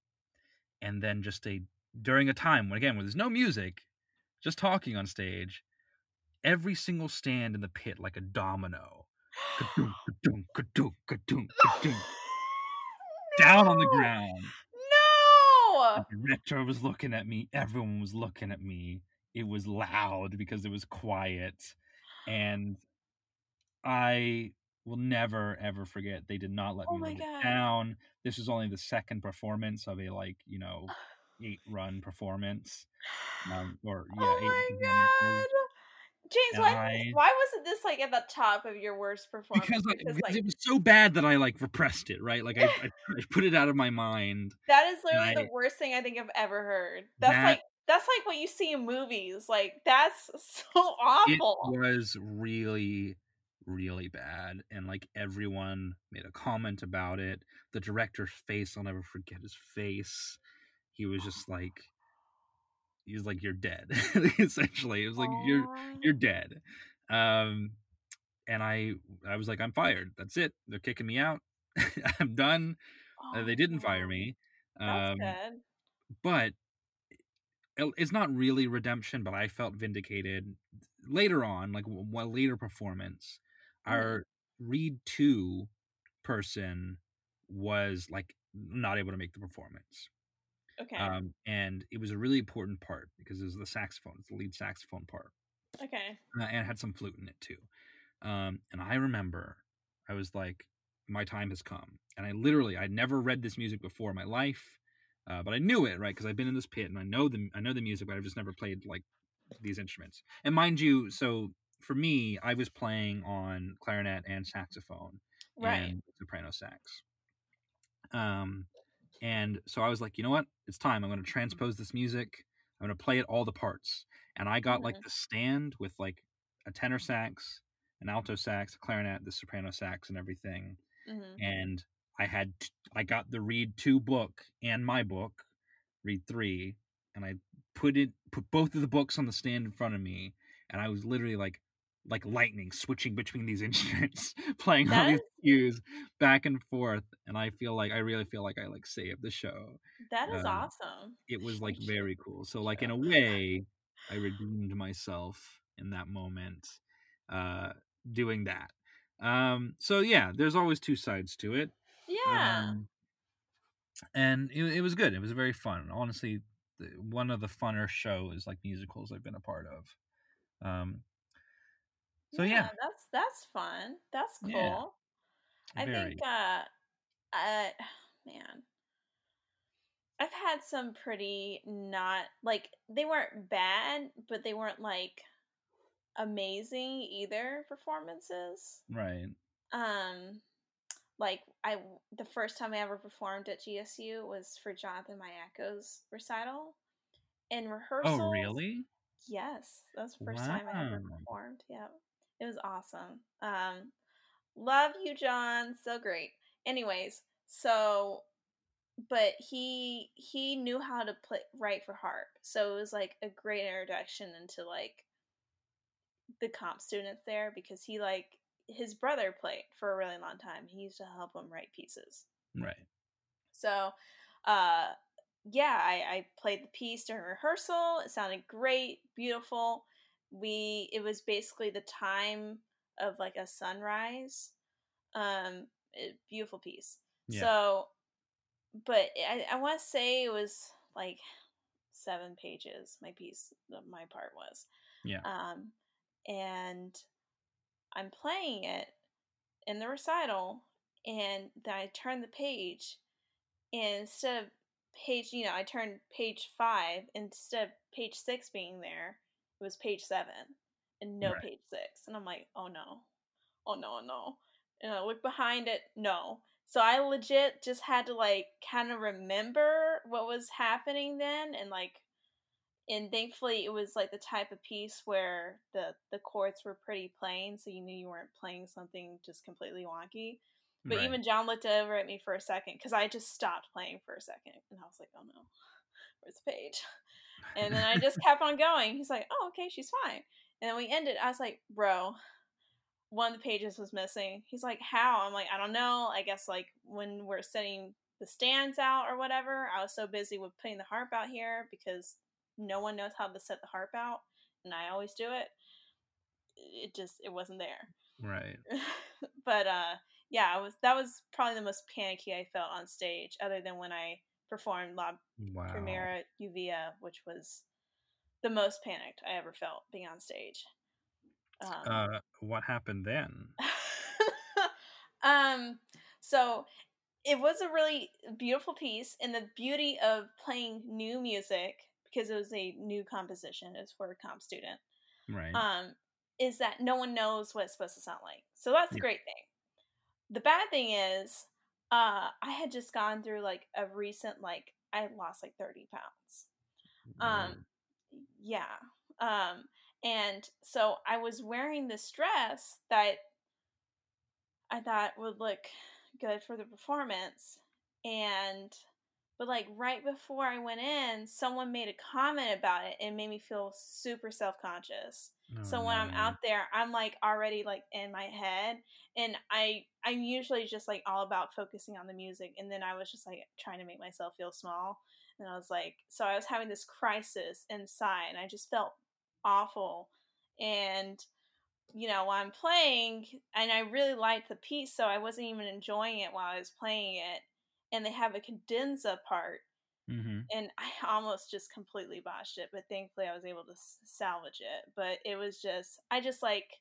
and then just a during a time when again when there's no music, just talking on stage, every single stand in the pit like a domino, ka-dunk, ka-dunk, ka-dunk, down on the ground. The director was looking at me. Everyone was looking at me. It was loud because it was quiet, and I will never ever forget. They did not let Oh me my live it God. down. This was only the second performance of a like you know [sighs] eight run performance, um, or yeah, oh eight my performances. god. James, why I- why wasn't this like at the top of your worst performance? Because, I, Because like it was so bad that I like repressed it, right? Like I, I, [laughs] I put it out of my mind. that is literally the worst thing I think I've ever heard. That's That- like that's like what you see in movies. Like that's [laughs] so awful. It was really, really bad, and like everyone made a comment about it. The director's face, I'll never forget his face. He was oh just like, he was like, "You're dead." [laughs] Essentially, it was like, "You're you're dead." Um, and I, I was like, "I'm fired. That's it. They're kicking me out. [laughs] I'm done." Uh, they didn't fire me. That's Um, but it- it's not really redemption but i felt vindicated later on like w- a later performance Mhm. our reed 2 person was like not able to make the performance Okay. um, and it was a really important part because it was the saxophone it's the lead saxophone part okay. uh, and it had some flute in it too. Um, and I remember I was like, my time has come. And I literally, I'd never read this music before in my life, uh, but I knew it, right? Because I've been in this pit and I know the I know the music, but I've just never played like these instruments. And mind you, so for me, I was playing on clarinet and saxophone Right. and soprano sax. Um, and so I was like, you know what? It's time. I'm going to transpose this music. I'm going to play it all the parts. And I got like the stand with like a tenor sax, an alto sax, a clarinet, the soprano sax, and everything. hmm And I had t- I got the reed two book and my book, reed three, and I put it put both of the books on the stand in front of me, and I was literally like like lightning switching between these [laughs] instruments playing all these cues back and forth and i feel like i really feel like i like saved the show That is um, awesome. it was like [laughs] very cool so like in a way i redeemed myself in that moment uh doing that um so yeah there's always two sides to it Yeah. um, and it, it was good it was very fun honestly the, one of the funner shows like musicals i've been a part of um so yeah, that's that's fun. That's cool. Yeah. I very think uh I [sighs] man. I've had some pretty not like they weren't bad, but they weren't like amazing either performances. right Um like I the first time I ever performed at GSU was for Jonathan Mayako's recital. In rehearsal. oh really Yes, that's the first time I ever performed. Yeah, it was awesome. Um, love you, John. So great. Anyways, so, but he he knew how to play write for harp, so it was like a great introduction into like the comp students there because he like his brother played for a really long time. He used to help him write pieces. right So, uh, yeah, I, I played the piece during rehearsal. It sounded great, beautiful. We it was basically the time of like a sunrise. Um, a beautiful piece. Yeah. So, but I I want to say it was like seven pages. My piece, my part was. Yeah. Um, and I'm playing it in the recital, and then I turn the page, and instead of page, you know, I turned page five instead of page six being there, it was page seven, and no Right. page six, and I'm like, oh no, oh no, no, and I look behind it, no. So I legit just had to like kind of remember what was happening then, and like and thankfully it was like the type of piece where the the chords were pretty plain so you knew you weren't playing something just completely wonky but right. even john looked over at me for a second because i just stopped playing for a second and i was like oh no where's the page and then i just [laughs] kept on going he's like oh okay she's fine and then we ended i was like bro one of the pages was missing. He's like, "How?" I'm like, "I don't know. I guess like when we're setting the stands out or whatever, I was so busy with putting the harp out here because no one knows how to set the harp out, and I always do it. It just it wasn't there. Right. [laughs] but uh yeah, it was that was probably the most panicky I felt on stage, other than when I performed La Wow. Primera Lluvia, which was the most panicked I ever felt being on stage. Um, Uh, what happened then? [laughs] um, so it was a really beautiful piece, and the beauty of playing new music because it was a new composition, it's for a comp student, Right. um, is that no one knows what it's supposed to sound like. So that's the Yeah. great thing. The bad thing is, uh, I had just gone through like a recent like I lost like thirty pounds. Um, yeah. Um, and so I was wearing this dress that I thought would look good for the performance. And, but like right before I went in, someone made a comment about it and made me feel super self conscious. Oh, So when I'm no. out there, I'm like already like in my head, and I I'm usually just like all about focusing on the music, and then I was just like trying to make myself feel small, and I was like, so I was having this crisis inside, and I just felt awful, and you know while I'm playing, and I really liked the piece, so I wasn't even enjoying it while I was playing it, and they have a cadenza part Mhm. and I [laughs] almost just completely botched it, but thankfully I was able to salvage it. But it was just, I just like,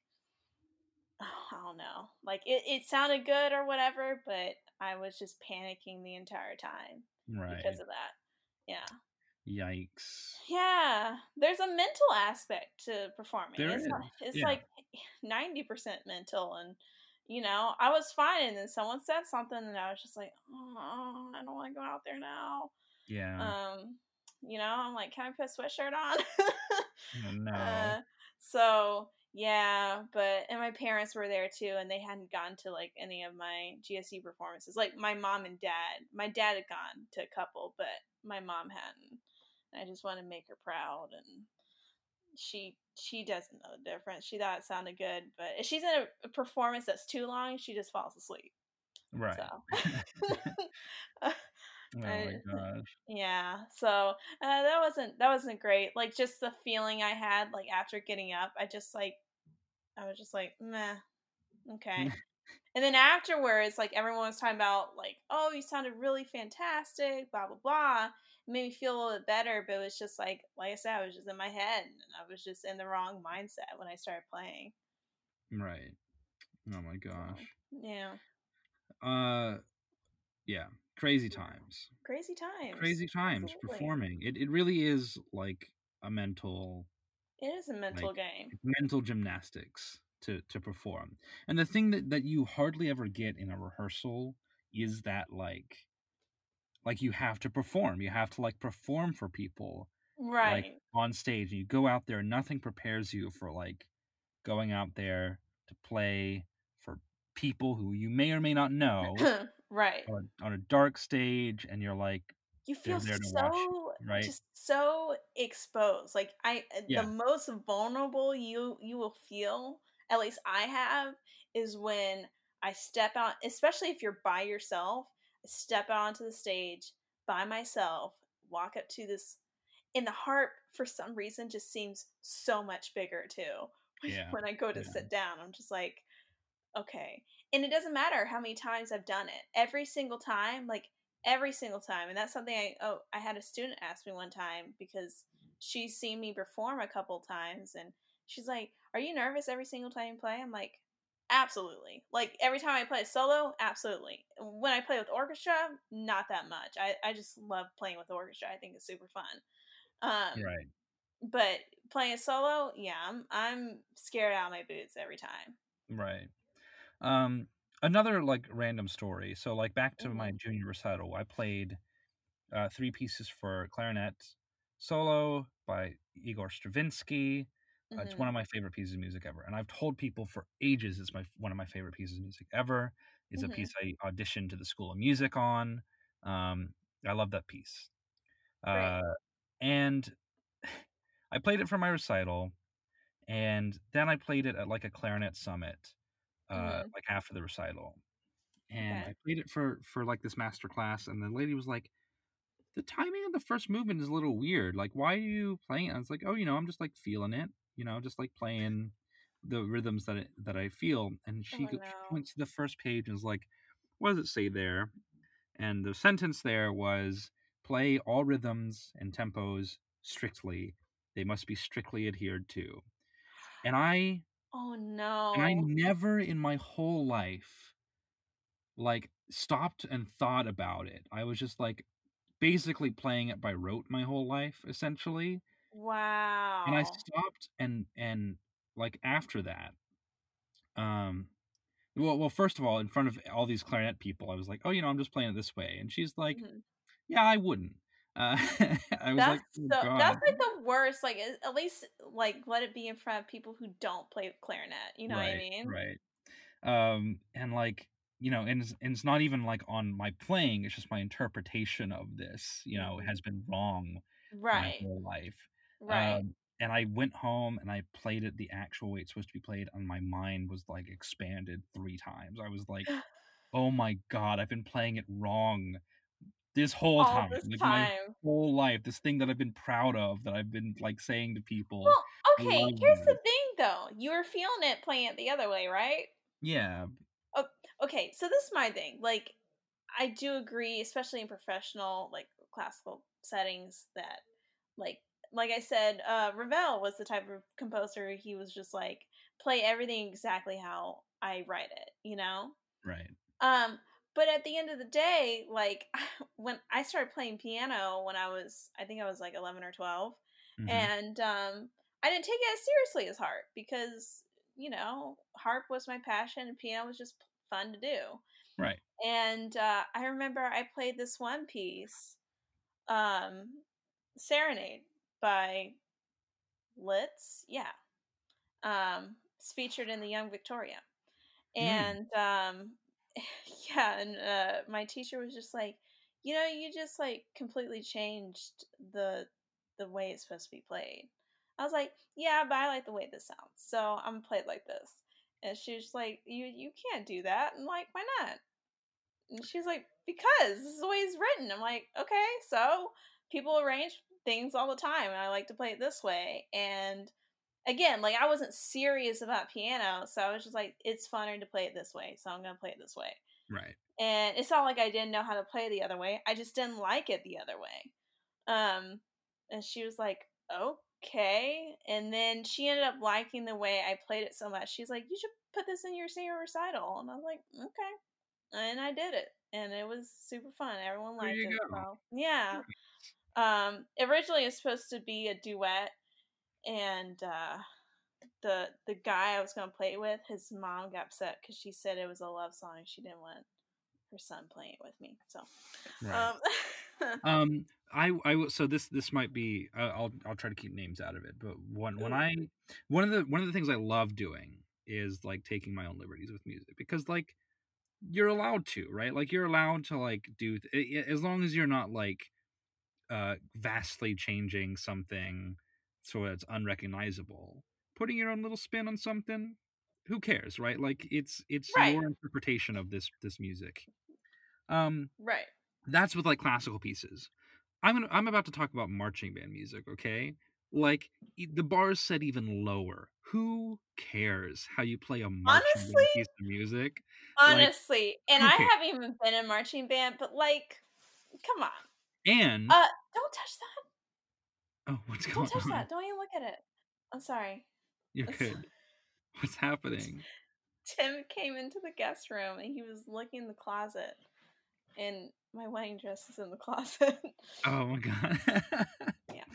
[sighs] I don't know, like it, it sounded good or whatever, but I was just panicking the entire time Right. because of that. Yeah. Yikes. Yeah. There's a mental aspect to performing. There it's is, it's yeah. like [sighs] 90% mental and you know, I was fine and then someone said something and I was just like, oh, I don't want to go out there now. Yeah. Um, you know, I'm like, can I put a sweatshirt on? Oh, [laughs] no. Uh, so yeah, but and my parents were there too, and they hadn't gone to like any of my GSE performances. Like my mom and dad. My dad had gone to a couple, but my mom hadn't. And I just want to make her proud, and she she doesn't know the difference. She thought it sounded good, but if she's in a, performance that's too long, she just falls asleep. right. So. [laughs] [laughs] oh my gosh. Yeah, so uh, that wasn't that wasn't great. Like just the feeling I had like after getting up, I just like I was just like meh, okay. [laughs] and then afterwards, like everyone was talking about like oh you sounded really fantastic, blah blah blah. It made me feel a little bit better, but it was just like like I said, I was just in my head and I was just in the wrong mindset when I started playing. Right. Oh my gosh. Yeah, Uh yeah. Crazy times. crazy times. Crazy times Absolutely. performing. It it really is like a mental It is a mental like, game. mental gymnastics to to perform. And the thing that that you hardly ever get in a rehearsal is that like like you have to perform. You have to like perform for people Right. like on stage and you go out there and nothing prepares you for like going out there to play for people who you may or may not know [laughs] right. on, on a dark stage and you're like you feel to watch so right? just so exposed like i uh, Yeah. the most vulnerable you you will feel at least i have is when i step out especially if you're by yourself step out onto the stage by myself walk up to this and the harp for some reason just seems so much bigger too. [laughs] Yeah, when i go to yeah. sit down i'm just like okay. And it doesn't matter how many times i've done it. Every single time like every single time and that's something i oh i had a student ask me one time because she's seen me perform a couple times and she's like are you nervous every single time you play i'm like absolutely like every time i play solo absolutely when i play with orchestra not that much i, I just love playing with orchestra i think it's super fun um, right. but playing solo yeah I'm, I'm scared out of my boots every time Right. Um another like random story. So like back to my Mhm. junior recital, I played uh three pieces for clarinet solo by Igor Stravinsky. Uh, it's Mhm. one of my favorite pieces of music ever. And I've told people for ages it's my one of my favorite pieces of music ever. It's Mhm. a piece I auditioned to the School of Music on. Um I love that piece. Uh and [sighs] I played it for my recital and then I played it at like a clarinet summit uh, Mhm. like after the recital, and Okay. I played it for for like this master class, and the lady was like, "The timing of the first movement is a little weird. Like, why are you playing?" it?" I was like, "Oh, you know, I'm just like feeling it. You know, just like playing the rhythms that it, that I feel." And she, Oh, no. she went to the first page and was like, "What does it say there?" And the sentence there was, "Play all rhythms and tempos strictly. They must be strictly adhered to." And I Oh and I never in my whole life like stopped and thought about it. I was just like basically playing it by rote my whole life essentially. And I stopped and and like after that um well well first of all in front of all these clarinet people I was like, "Oh, you know, I'm just playing it this way." And she's like, Mhm. "Yeah, I wouldn't." Uh [laughs] I was like, That's "Oh so god." that's like the worst. Like at least like let it be in front of people who don't play clarinet. You know what I mean? right. Um and like you know, and it's, and it's not even like on my playing, it's just my interpretation of this, you know, Mhm. has been wrong Right. my whole life. Right. Um, and I went home and I played it the actual way it's supposed to be played, and my mind was like expanded three times. I was like, [sighs] "Oh my god, I've been playing it wrong this whole time, this like my whole life. This thing that I've been proud of, that I've been like saying to people, Well, okay, here's the thing though. You were feeling it playing it the other way, right? Yeah, Oh, okay, so this is my thing. Like, I do agree, especially in professional, like classical settings, that like like I said, uh Ravel was the type of composer he was just like play everything exactly how I write it, you know? right. Um, but at the end of the day, like [laughs] when I started playing piano when I was I think I was like 11 or 12 Mhm. and um I didn't take it as seriously as harp because you know, harp was my passion and piano was just fun to do. Right. And uh, I remember I played this one piece, um, Serenade by Liszt. Yeah. Um, it's featured in the Young Victoria. Mm. And um, [laughs] yeah, and uh, my teacher was just like, you know, you just like completely changed the the way it's supposed to be played. I was like, yeah, but I like the way this sounds, so I'm gonna play it like this. And she was like, you you can't do that. And I'm like, why not? And she was like, because this is the way it's written. I'm like, okay, so people arrange things all the time, and I like to play it this way. And again, like I wasn't serious about piano, so I was just like, it's funner to play it this way, so I'm gonna play it this way. Right. And it's not like I didn't know how to play the other way. I just didn't like it the other way. Um, and she was like, okay. And then she ended up liking the way I played it so much. She's like, you should put this in your senior recital. And I was like, okay. And I did it. And it was super fun. Everyone liked it. So, yeah. Um, originally it was supposed to be a duet, and uh, the the guy I was gonna play it with, his mom got upset because she said it was a love song. She didn't want her son playing it with me. So, Right. um, [laughs] Um, I I will- so this this might be uh, I'll I'll try to keep names out of it, but when when I one of the one of the things I love doing is like taking my own liberties with music because like you're allowed to, right? Like you're allowed to like do th- as long as you're not like uh vastly changing something so it's unrecognizable. Putting your own little spin on something, who cares, right? Like it's it's Right. your interpretation of this this music. Um right. that's with like classical pieces. I'm gonna, I'm about to talk about marching band music, okay? Like the bar is set even lower. Who cares how you play a marching Honestly? band piece of music? Like, Honestly, and I haven't even been in marching band, but like, come on, And uh, don't touch that. oh, what's going on? Don't touch on? that. Don't even look at it. I'm sorry. You're good. What's happening? [laughs] Tim came into the guest room and he was looking in the closet, and my wedding dress is in the [laughs] closet. Oh my god. Yeah. [laughs]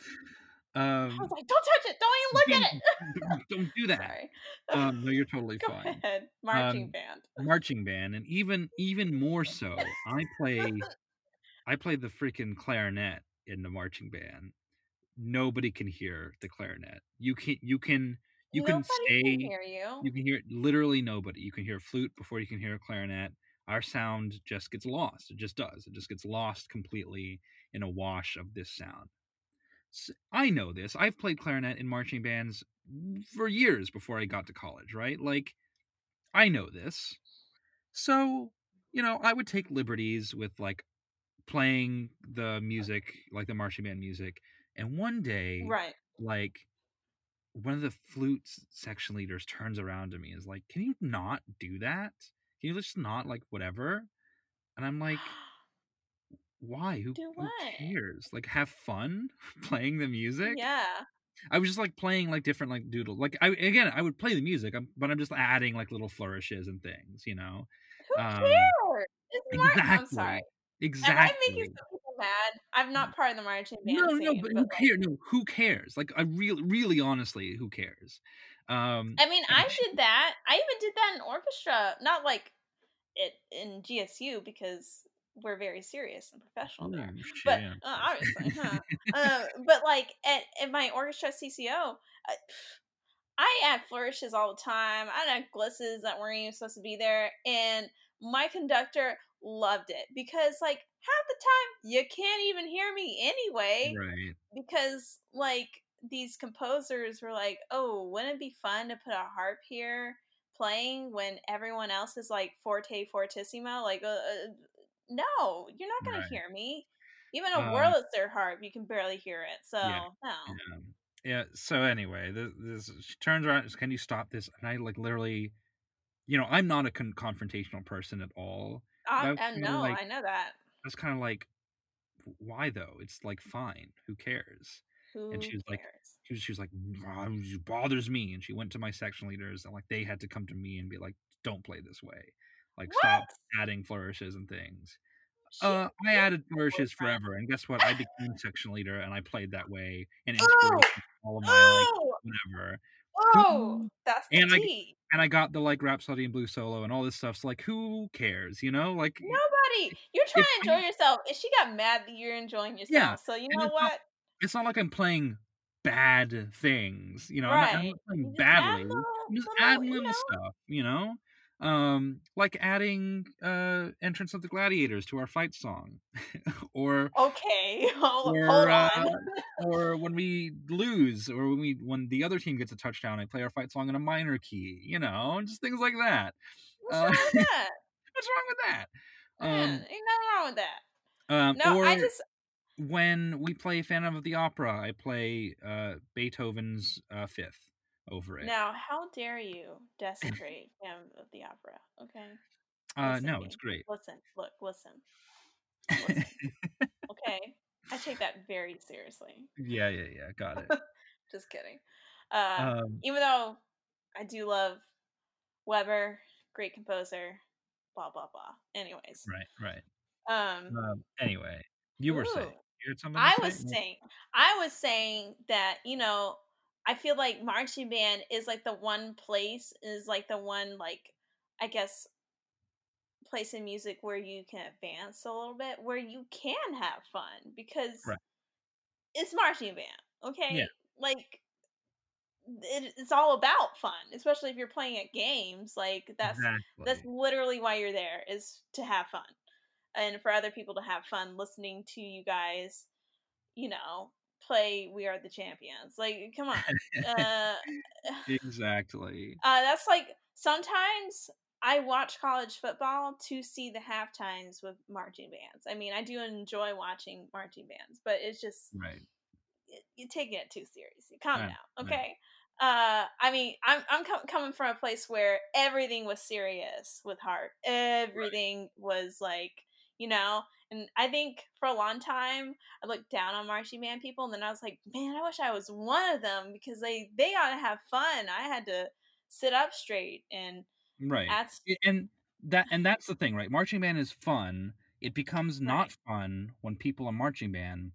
I was Um, like, "Don't touch it! Don't even look at it!" don't, don't do that. Sorry. Um, no, you're totally Go fine. ahead. Marching Um, band. marching band and even even more so i play i play the freaking clarinet in the marching band. Nobody can hear the clarinet. You can you can you Nobody can say can hear you. you can hear literally nobody. You can hear a flute before you can hear a clarinet. Our sound just gets lost. It just does. It just gets lost completely in a wash of this sound. I know this. I've played clarinet in marching bands for years before i got to college right? Like I know this. So, you know, I would take liberties with like playing the music, like the marching band music. And one day, Right. like one of the flute section leaders turns around to me and is like, "Can you not do that? Can you just not like whatever?" And I'm like, "Why? Who, who cares? Like have fun [laughs] playing the music." Yeah. I was just like playing like different like doodle. Like I again, I would play the music, but I'm just adding like little flourishes and things, you know. Who Um, cares? It's exactly. I'm sorry. Am I Exactly. making some people mad? I'm not part of the marching band No, no, scene, no, but but who like, cares? No, who cares? Like I really, really, honestly, who cares? Um, I mean, I did that. I even did that in orchestra, not like it in GSU because we're very serious and professional there. oh, But uh, obviously, huh? uh, but like at, at my orchestra CCO, I, I add flourishes all the time. I add glisses that weren't even supposed to be there, and my conductor loved it because like half the time you can't even hear me anyway right. because like these composers were like, "Oh, wouldn't it be fun to put a harp here playing when everyone else is like forte fortissimo?" Like, uh, uh, no, you're not gonna Right. hear me. Even a Um, Wurlitzer harp, you can barely hear it. So Yeah. no, Yeah. Yeah. So anyway, this, this she turns around. Can you stop this? And I like literally, you know, I'm not a con- confrontational person at all. I, I know, like- I know that. I was kind of like, why though? It's like fine. Who cares? Who and she was like- She was, she was like, "Ah, it bothers me. And she went to my section leaders and like they had to come to me and be like, don't play this way. Like stop adding flourishes and things. She- Uh, I added flourishes forever, and guess what? I became [laughs] section leader, and I played that way, and Oh! inspiration for all of my like oh, whatever. Oh, that's the And I- And I got the like Rhapsody in Blue solo and all this stuff. So like, who cares? You know, like Nobody. You're trying to enjoy yourself, and she got mad that you're enjoying yourself. Yeah, So you know it's not- what? it's not like I'm playing bad things. You know, I'm, not, I'm Right. not playing You add badly. little- I'm just little, adding you little know. stuff. You know, um, like adding uh entrance of the gladiators to our fight song, [laughs] or Okay, [laughs] hold, or hold uh, on. [laughs] or when we lose, or when we when the other team gets a touchdown, I play our fight song in a minor key. You know, just things like that. What's uh, wrong with that? What's wrong with that? Um, ain't nothing wrong with that. um, No, I just when we play Phantom of the Opera, I play uh, Beethoven's uh, Fifth over it. now. How dare you desecrate of the Opera? Okay, uh, listen no, it's great. Listen, look, listen. Listen. [laughs] Okay, I take that very seriously. yeah, yeah, yeah. Got it. [laughs] Just kidding. Uh, Um, even though I do love Webber, great composer, blah blah blah. Anyways, right, right. um, Um, anyway, you were saying Ooh. something. I was saying, I was saying that you know, I feel like marching band is like the one place is like the one like I guess place in music where you can advance a little bit, where you can have fun because Right. it's marching band, okay? Yeah. Like it, it's all about fun, especially if you're playing at games. Like that's exactly. that's literally why you're there is to have fun and for other people to have fun listening to you guys you know play we are the champions like come on uh, [laughs] exactly. uh that's like sometimes i watch college football to see the half times with marching bands i mean i do enjoy watching marching bands but it's just Right. you're taking it too seriously. Calm Right, down, right. okay? Uh, I mean, I'm I'm com- coming from a place where everything was serious with heart. Everything was like, you know, and I think for a long time I looked down on marching band people, and then I was like, man, I wish I was one of them because they they got to have fun. I had to sit up straight, and Right. that's and that and that's the thing, right? Marching band is fun. It becomes not fun when people in marching band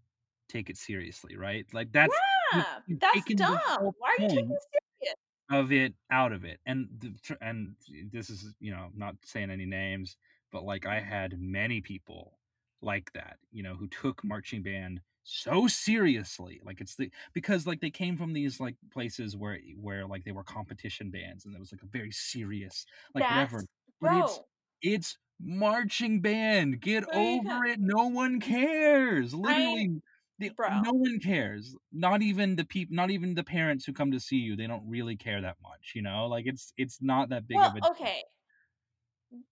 take it seriously, right? Like that's yeah, you've that's dumb. Why are you taking it serious? of it out of it. And the, and this is, you know, not saying any names, but like I had many people like that, you know, who took marching band so seriously. Like it's the because like they came from these like places where eh, where like they were competition bands and it was like a very serious like That's whatever. But bro. it's it's marching band. Get over it. No one cares. Literally, the- Bro. no one cares. Not even the people. Not even the parents who come to see you. They don't really care that much. You know, like it's it's not that big well, of a. Deal. Okay.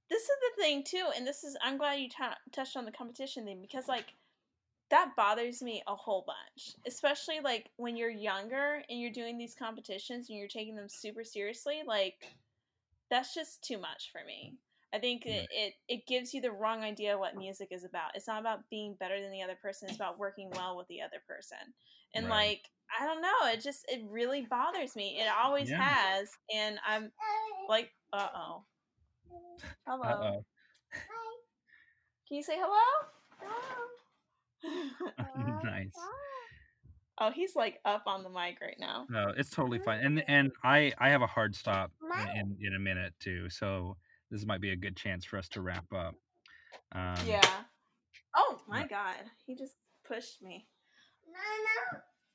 This is the thing too, and this is I'm glad you t- touched on the competition thing because like that bothers me a whole bunch, especially like when you're younger and you're doing these competitions and you're taking them super seriously. Like that's just too much for me. I think it, it, it gives you the wrong idea what music is about. It's not about being better than the other person. It's about working well with the other person. And Right. like I don't know, it just it really bothers me. It always Yeah. has, and I'm like, uh oh, hello. Uh-oh. Can you say hello? Hello. [laughs] nice. oh, he's like up on the mic right now. No, it's totally fine. And and I I have a hard stop in, in in a minute too, so this might be a good chance for us to wrap up. Um, Yeah. Oh my but- god, he just pushed me.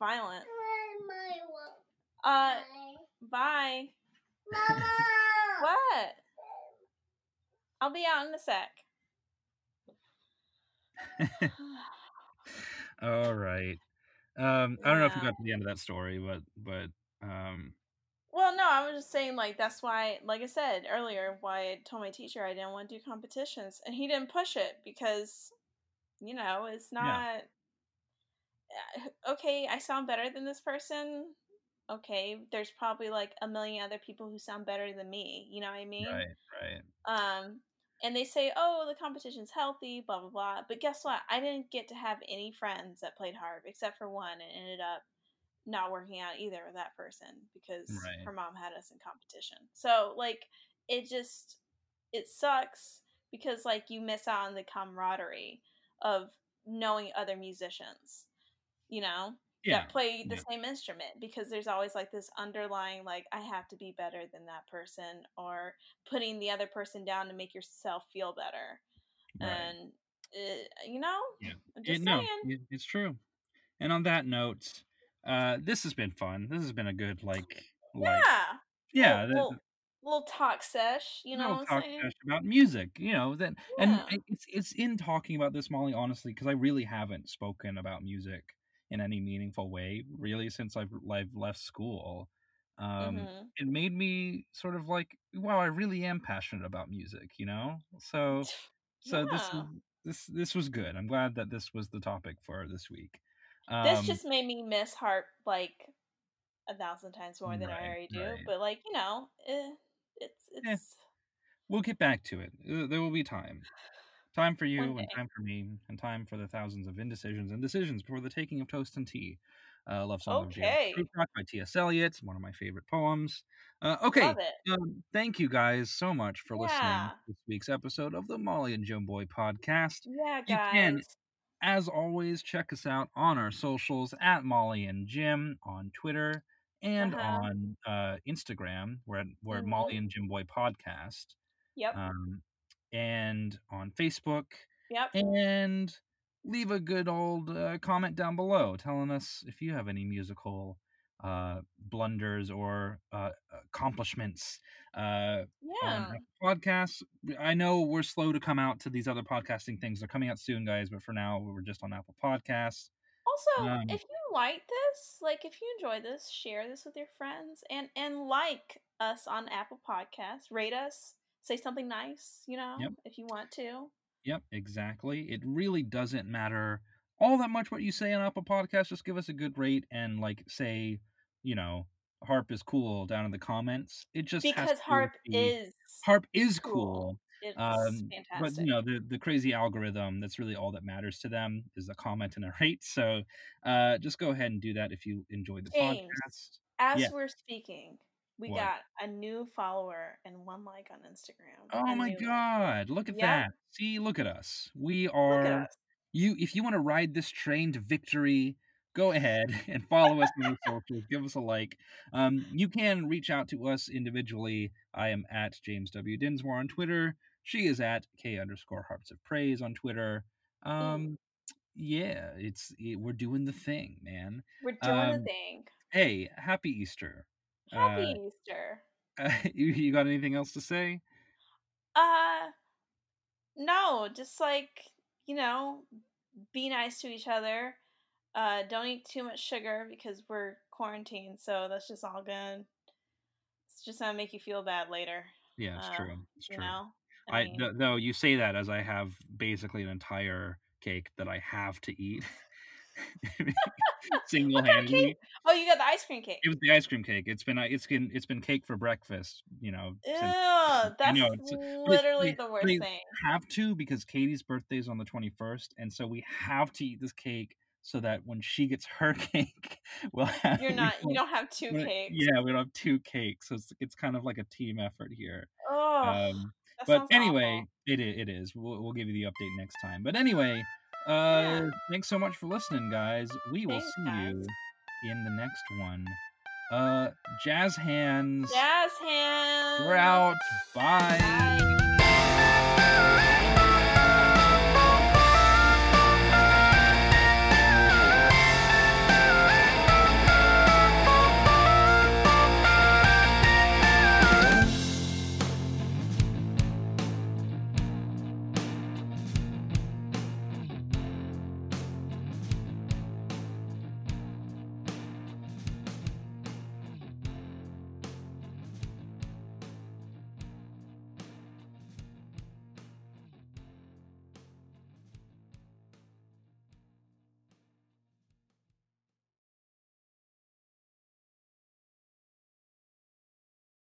Violent. Uh, bye. Mama. [laughs] What? I'll be out in a sec. [laughs] All right. Um, I don't know if we got to the end of that story, but but um, Well, no, I was just saying, like, that's why, like I said earlier, why I told my teacher I didn't want to do competitions. And he didn't push it because, you know, it's not. uh, Okay, I sound better than this person. Okay, there's probably like a million other people who sound better than me. You know what I mean? right, right, Um, and they say, oh, the competition's healthy, blah, blah, blah. But guess what? I didn't get to have any friends that played harp except for one and ended up not working out either with that person because Right. her mom had us in competition. So, like, it just, it sucks because, like, you miss out on the camaraderie of knowing other musicians, you know? Yeah, that play the yeah. same instrument because there's always like this underlying like I have to be better than that person or putting the other person down to make yourself feel better. right. And uh, you know, Yeah. I'm It- just no, it- it's true. And on that note, uh, this has been fun. This has been a good like like yeah. yeah, Little, the- little, talk sesh, you know little what I'm talk session about music. You know that, and Yeah. I- it's it's in talking about this, Molly. Honestly, because I really haven't spoken about music in any meaningful way really since I've I've left school. Um, Mhm. It made me sort of like, wow, I really am passionate about music. You know, so so this Yeah. this this was good. I'm glad that this was the topic for this week. This Um, just made me miss harp like a thousand times more than I already do. right. But like, you know, eh, it's Eh. it's we'll get back to it. There will be time. Time for you and time for me and time for the thousands of indecisions and decisions before the taking of toast and tea. Uh, Love Song of James Okay. Rock by T.S. Eliot, one of my favorite poems. Uh, okay, love it. um, thank you guys so much for listening to this week's episode of the Molly and Jim Boy podcast. Yeah, You can- guys. As always, check us out on our socials at Molly and Jim on Twitter and Uh-huh. on uh, Instagram. We're at, we're at Mhm. Molly and Jim Boy podcast Yep. um, and on Facebook, Yep. and leave a good old uh, comment down below telling us if you have any musical uh, blunders or uh, accomplishments. Uh, on Yeah. Podcasts. I know we're slow to come out to these other podcasting things. They're coming out soon, guys, but for now, we're just on Apple Podcasts. Also, Um, if you like this, like if you enjoy this, share this with your friends and and like us on Apple Podcasts. Rate us. Say something nice, you know, Yep. if you want to. Yep, exactly. It really doesn't matter all that much what you say on Apple Podcasts. Just give us a good rate and like say, you know, harp is cool down in the comments. It just Because to harp be- is harp is cool. cool. It's Um, fantastic. but you know the the crazy algorithm. That's really all that matters to them is a comment and a [laughs] rate. So uh, just go ahead and do that if you enjoyed the James, podcast. As yeah. we're speaking, we What? got a new follower and one like on Instagram. Oh A my god! Look at that. See, look at us. We are us. you. If you want to ride this train to victory, go ahead [laughs] and follow us on the socials. Give us a like. Um, you can reach out to us individually. I am at James W Dinsmore on Twitter. She is at K underscore Hearts of Praise on Twitter. Um, yeah, it's it, we're doing the thing, man. We're doing the um, thing. Hey, happy Easter. Happy Easter. Uh, [laughs] you, you got anything else to say? Uh no, just like, you know, be nice to each other. Uh don't eat too much sugar because we're quarantined, so that's just all good. It's just gonna make you feel bad later. Yeah, it's Uh, true. It's true. know? I, I mean, th- though you say that as I have basically an entire cake that I have to eat [laughs] single handedly. Oh, you got the ice cream cake. It was the ice cream cake. It's been it's been it's been cake for breakfast. You know, Ew, since that's know, but it- literally they- the worst they thing. have to because Katie's birthday is on the twenty first, and so we have to eat this cake so that when she gets her [laughs] cake, we'll have. You're not. You don't have two cakes. Yeah, we don't have two cakes, so it's it's kind of like a team effort here. Oh, Um, but anyway, awful. it it is. We'll we'll give you the update next time. But anyway, uh, Yeah. thanks so much for listening, guys. We will Thanks, see guys. you in the next one. Uh, jazz hands. jazz hands. We're out. Bye. Bye.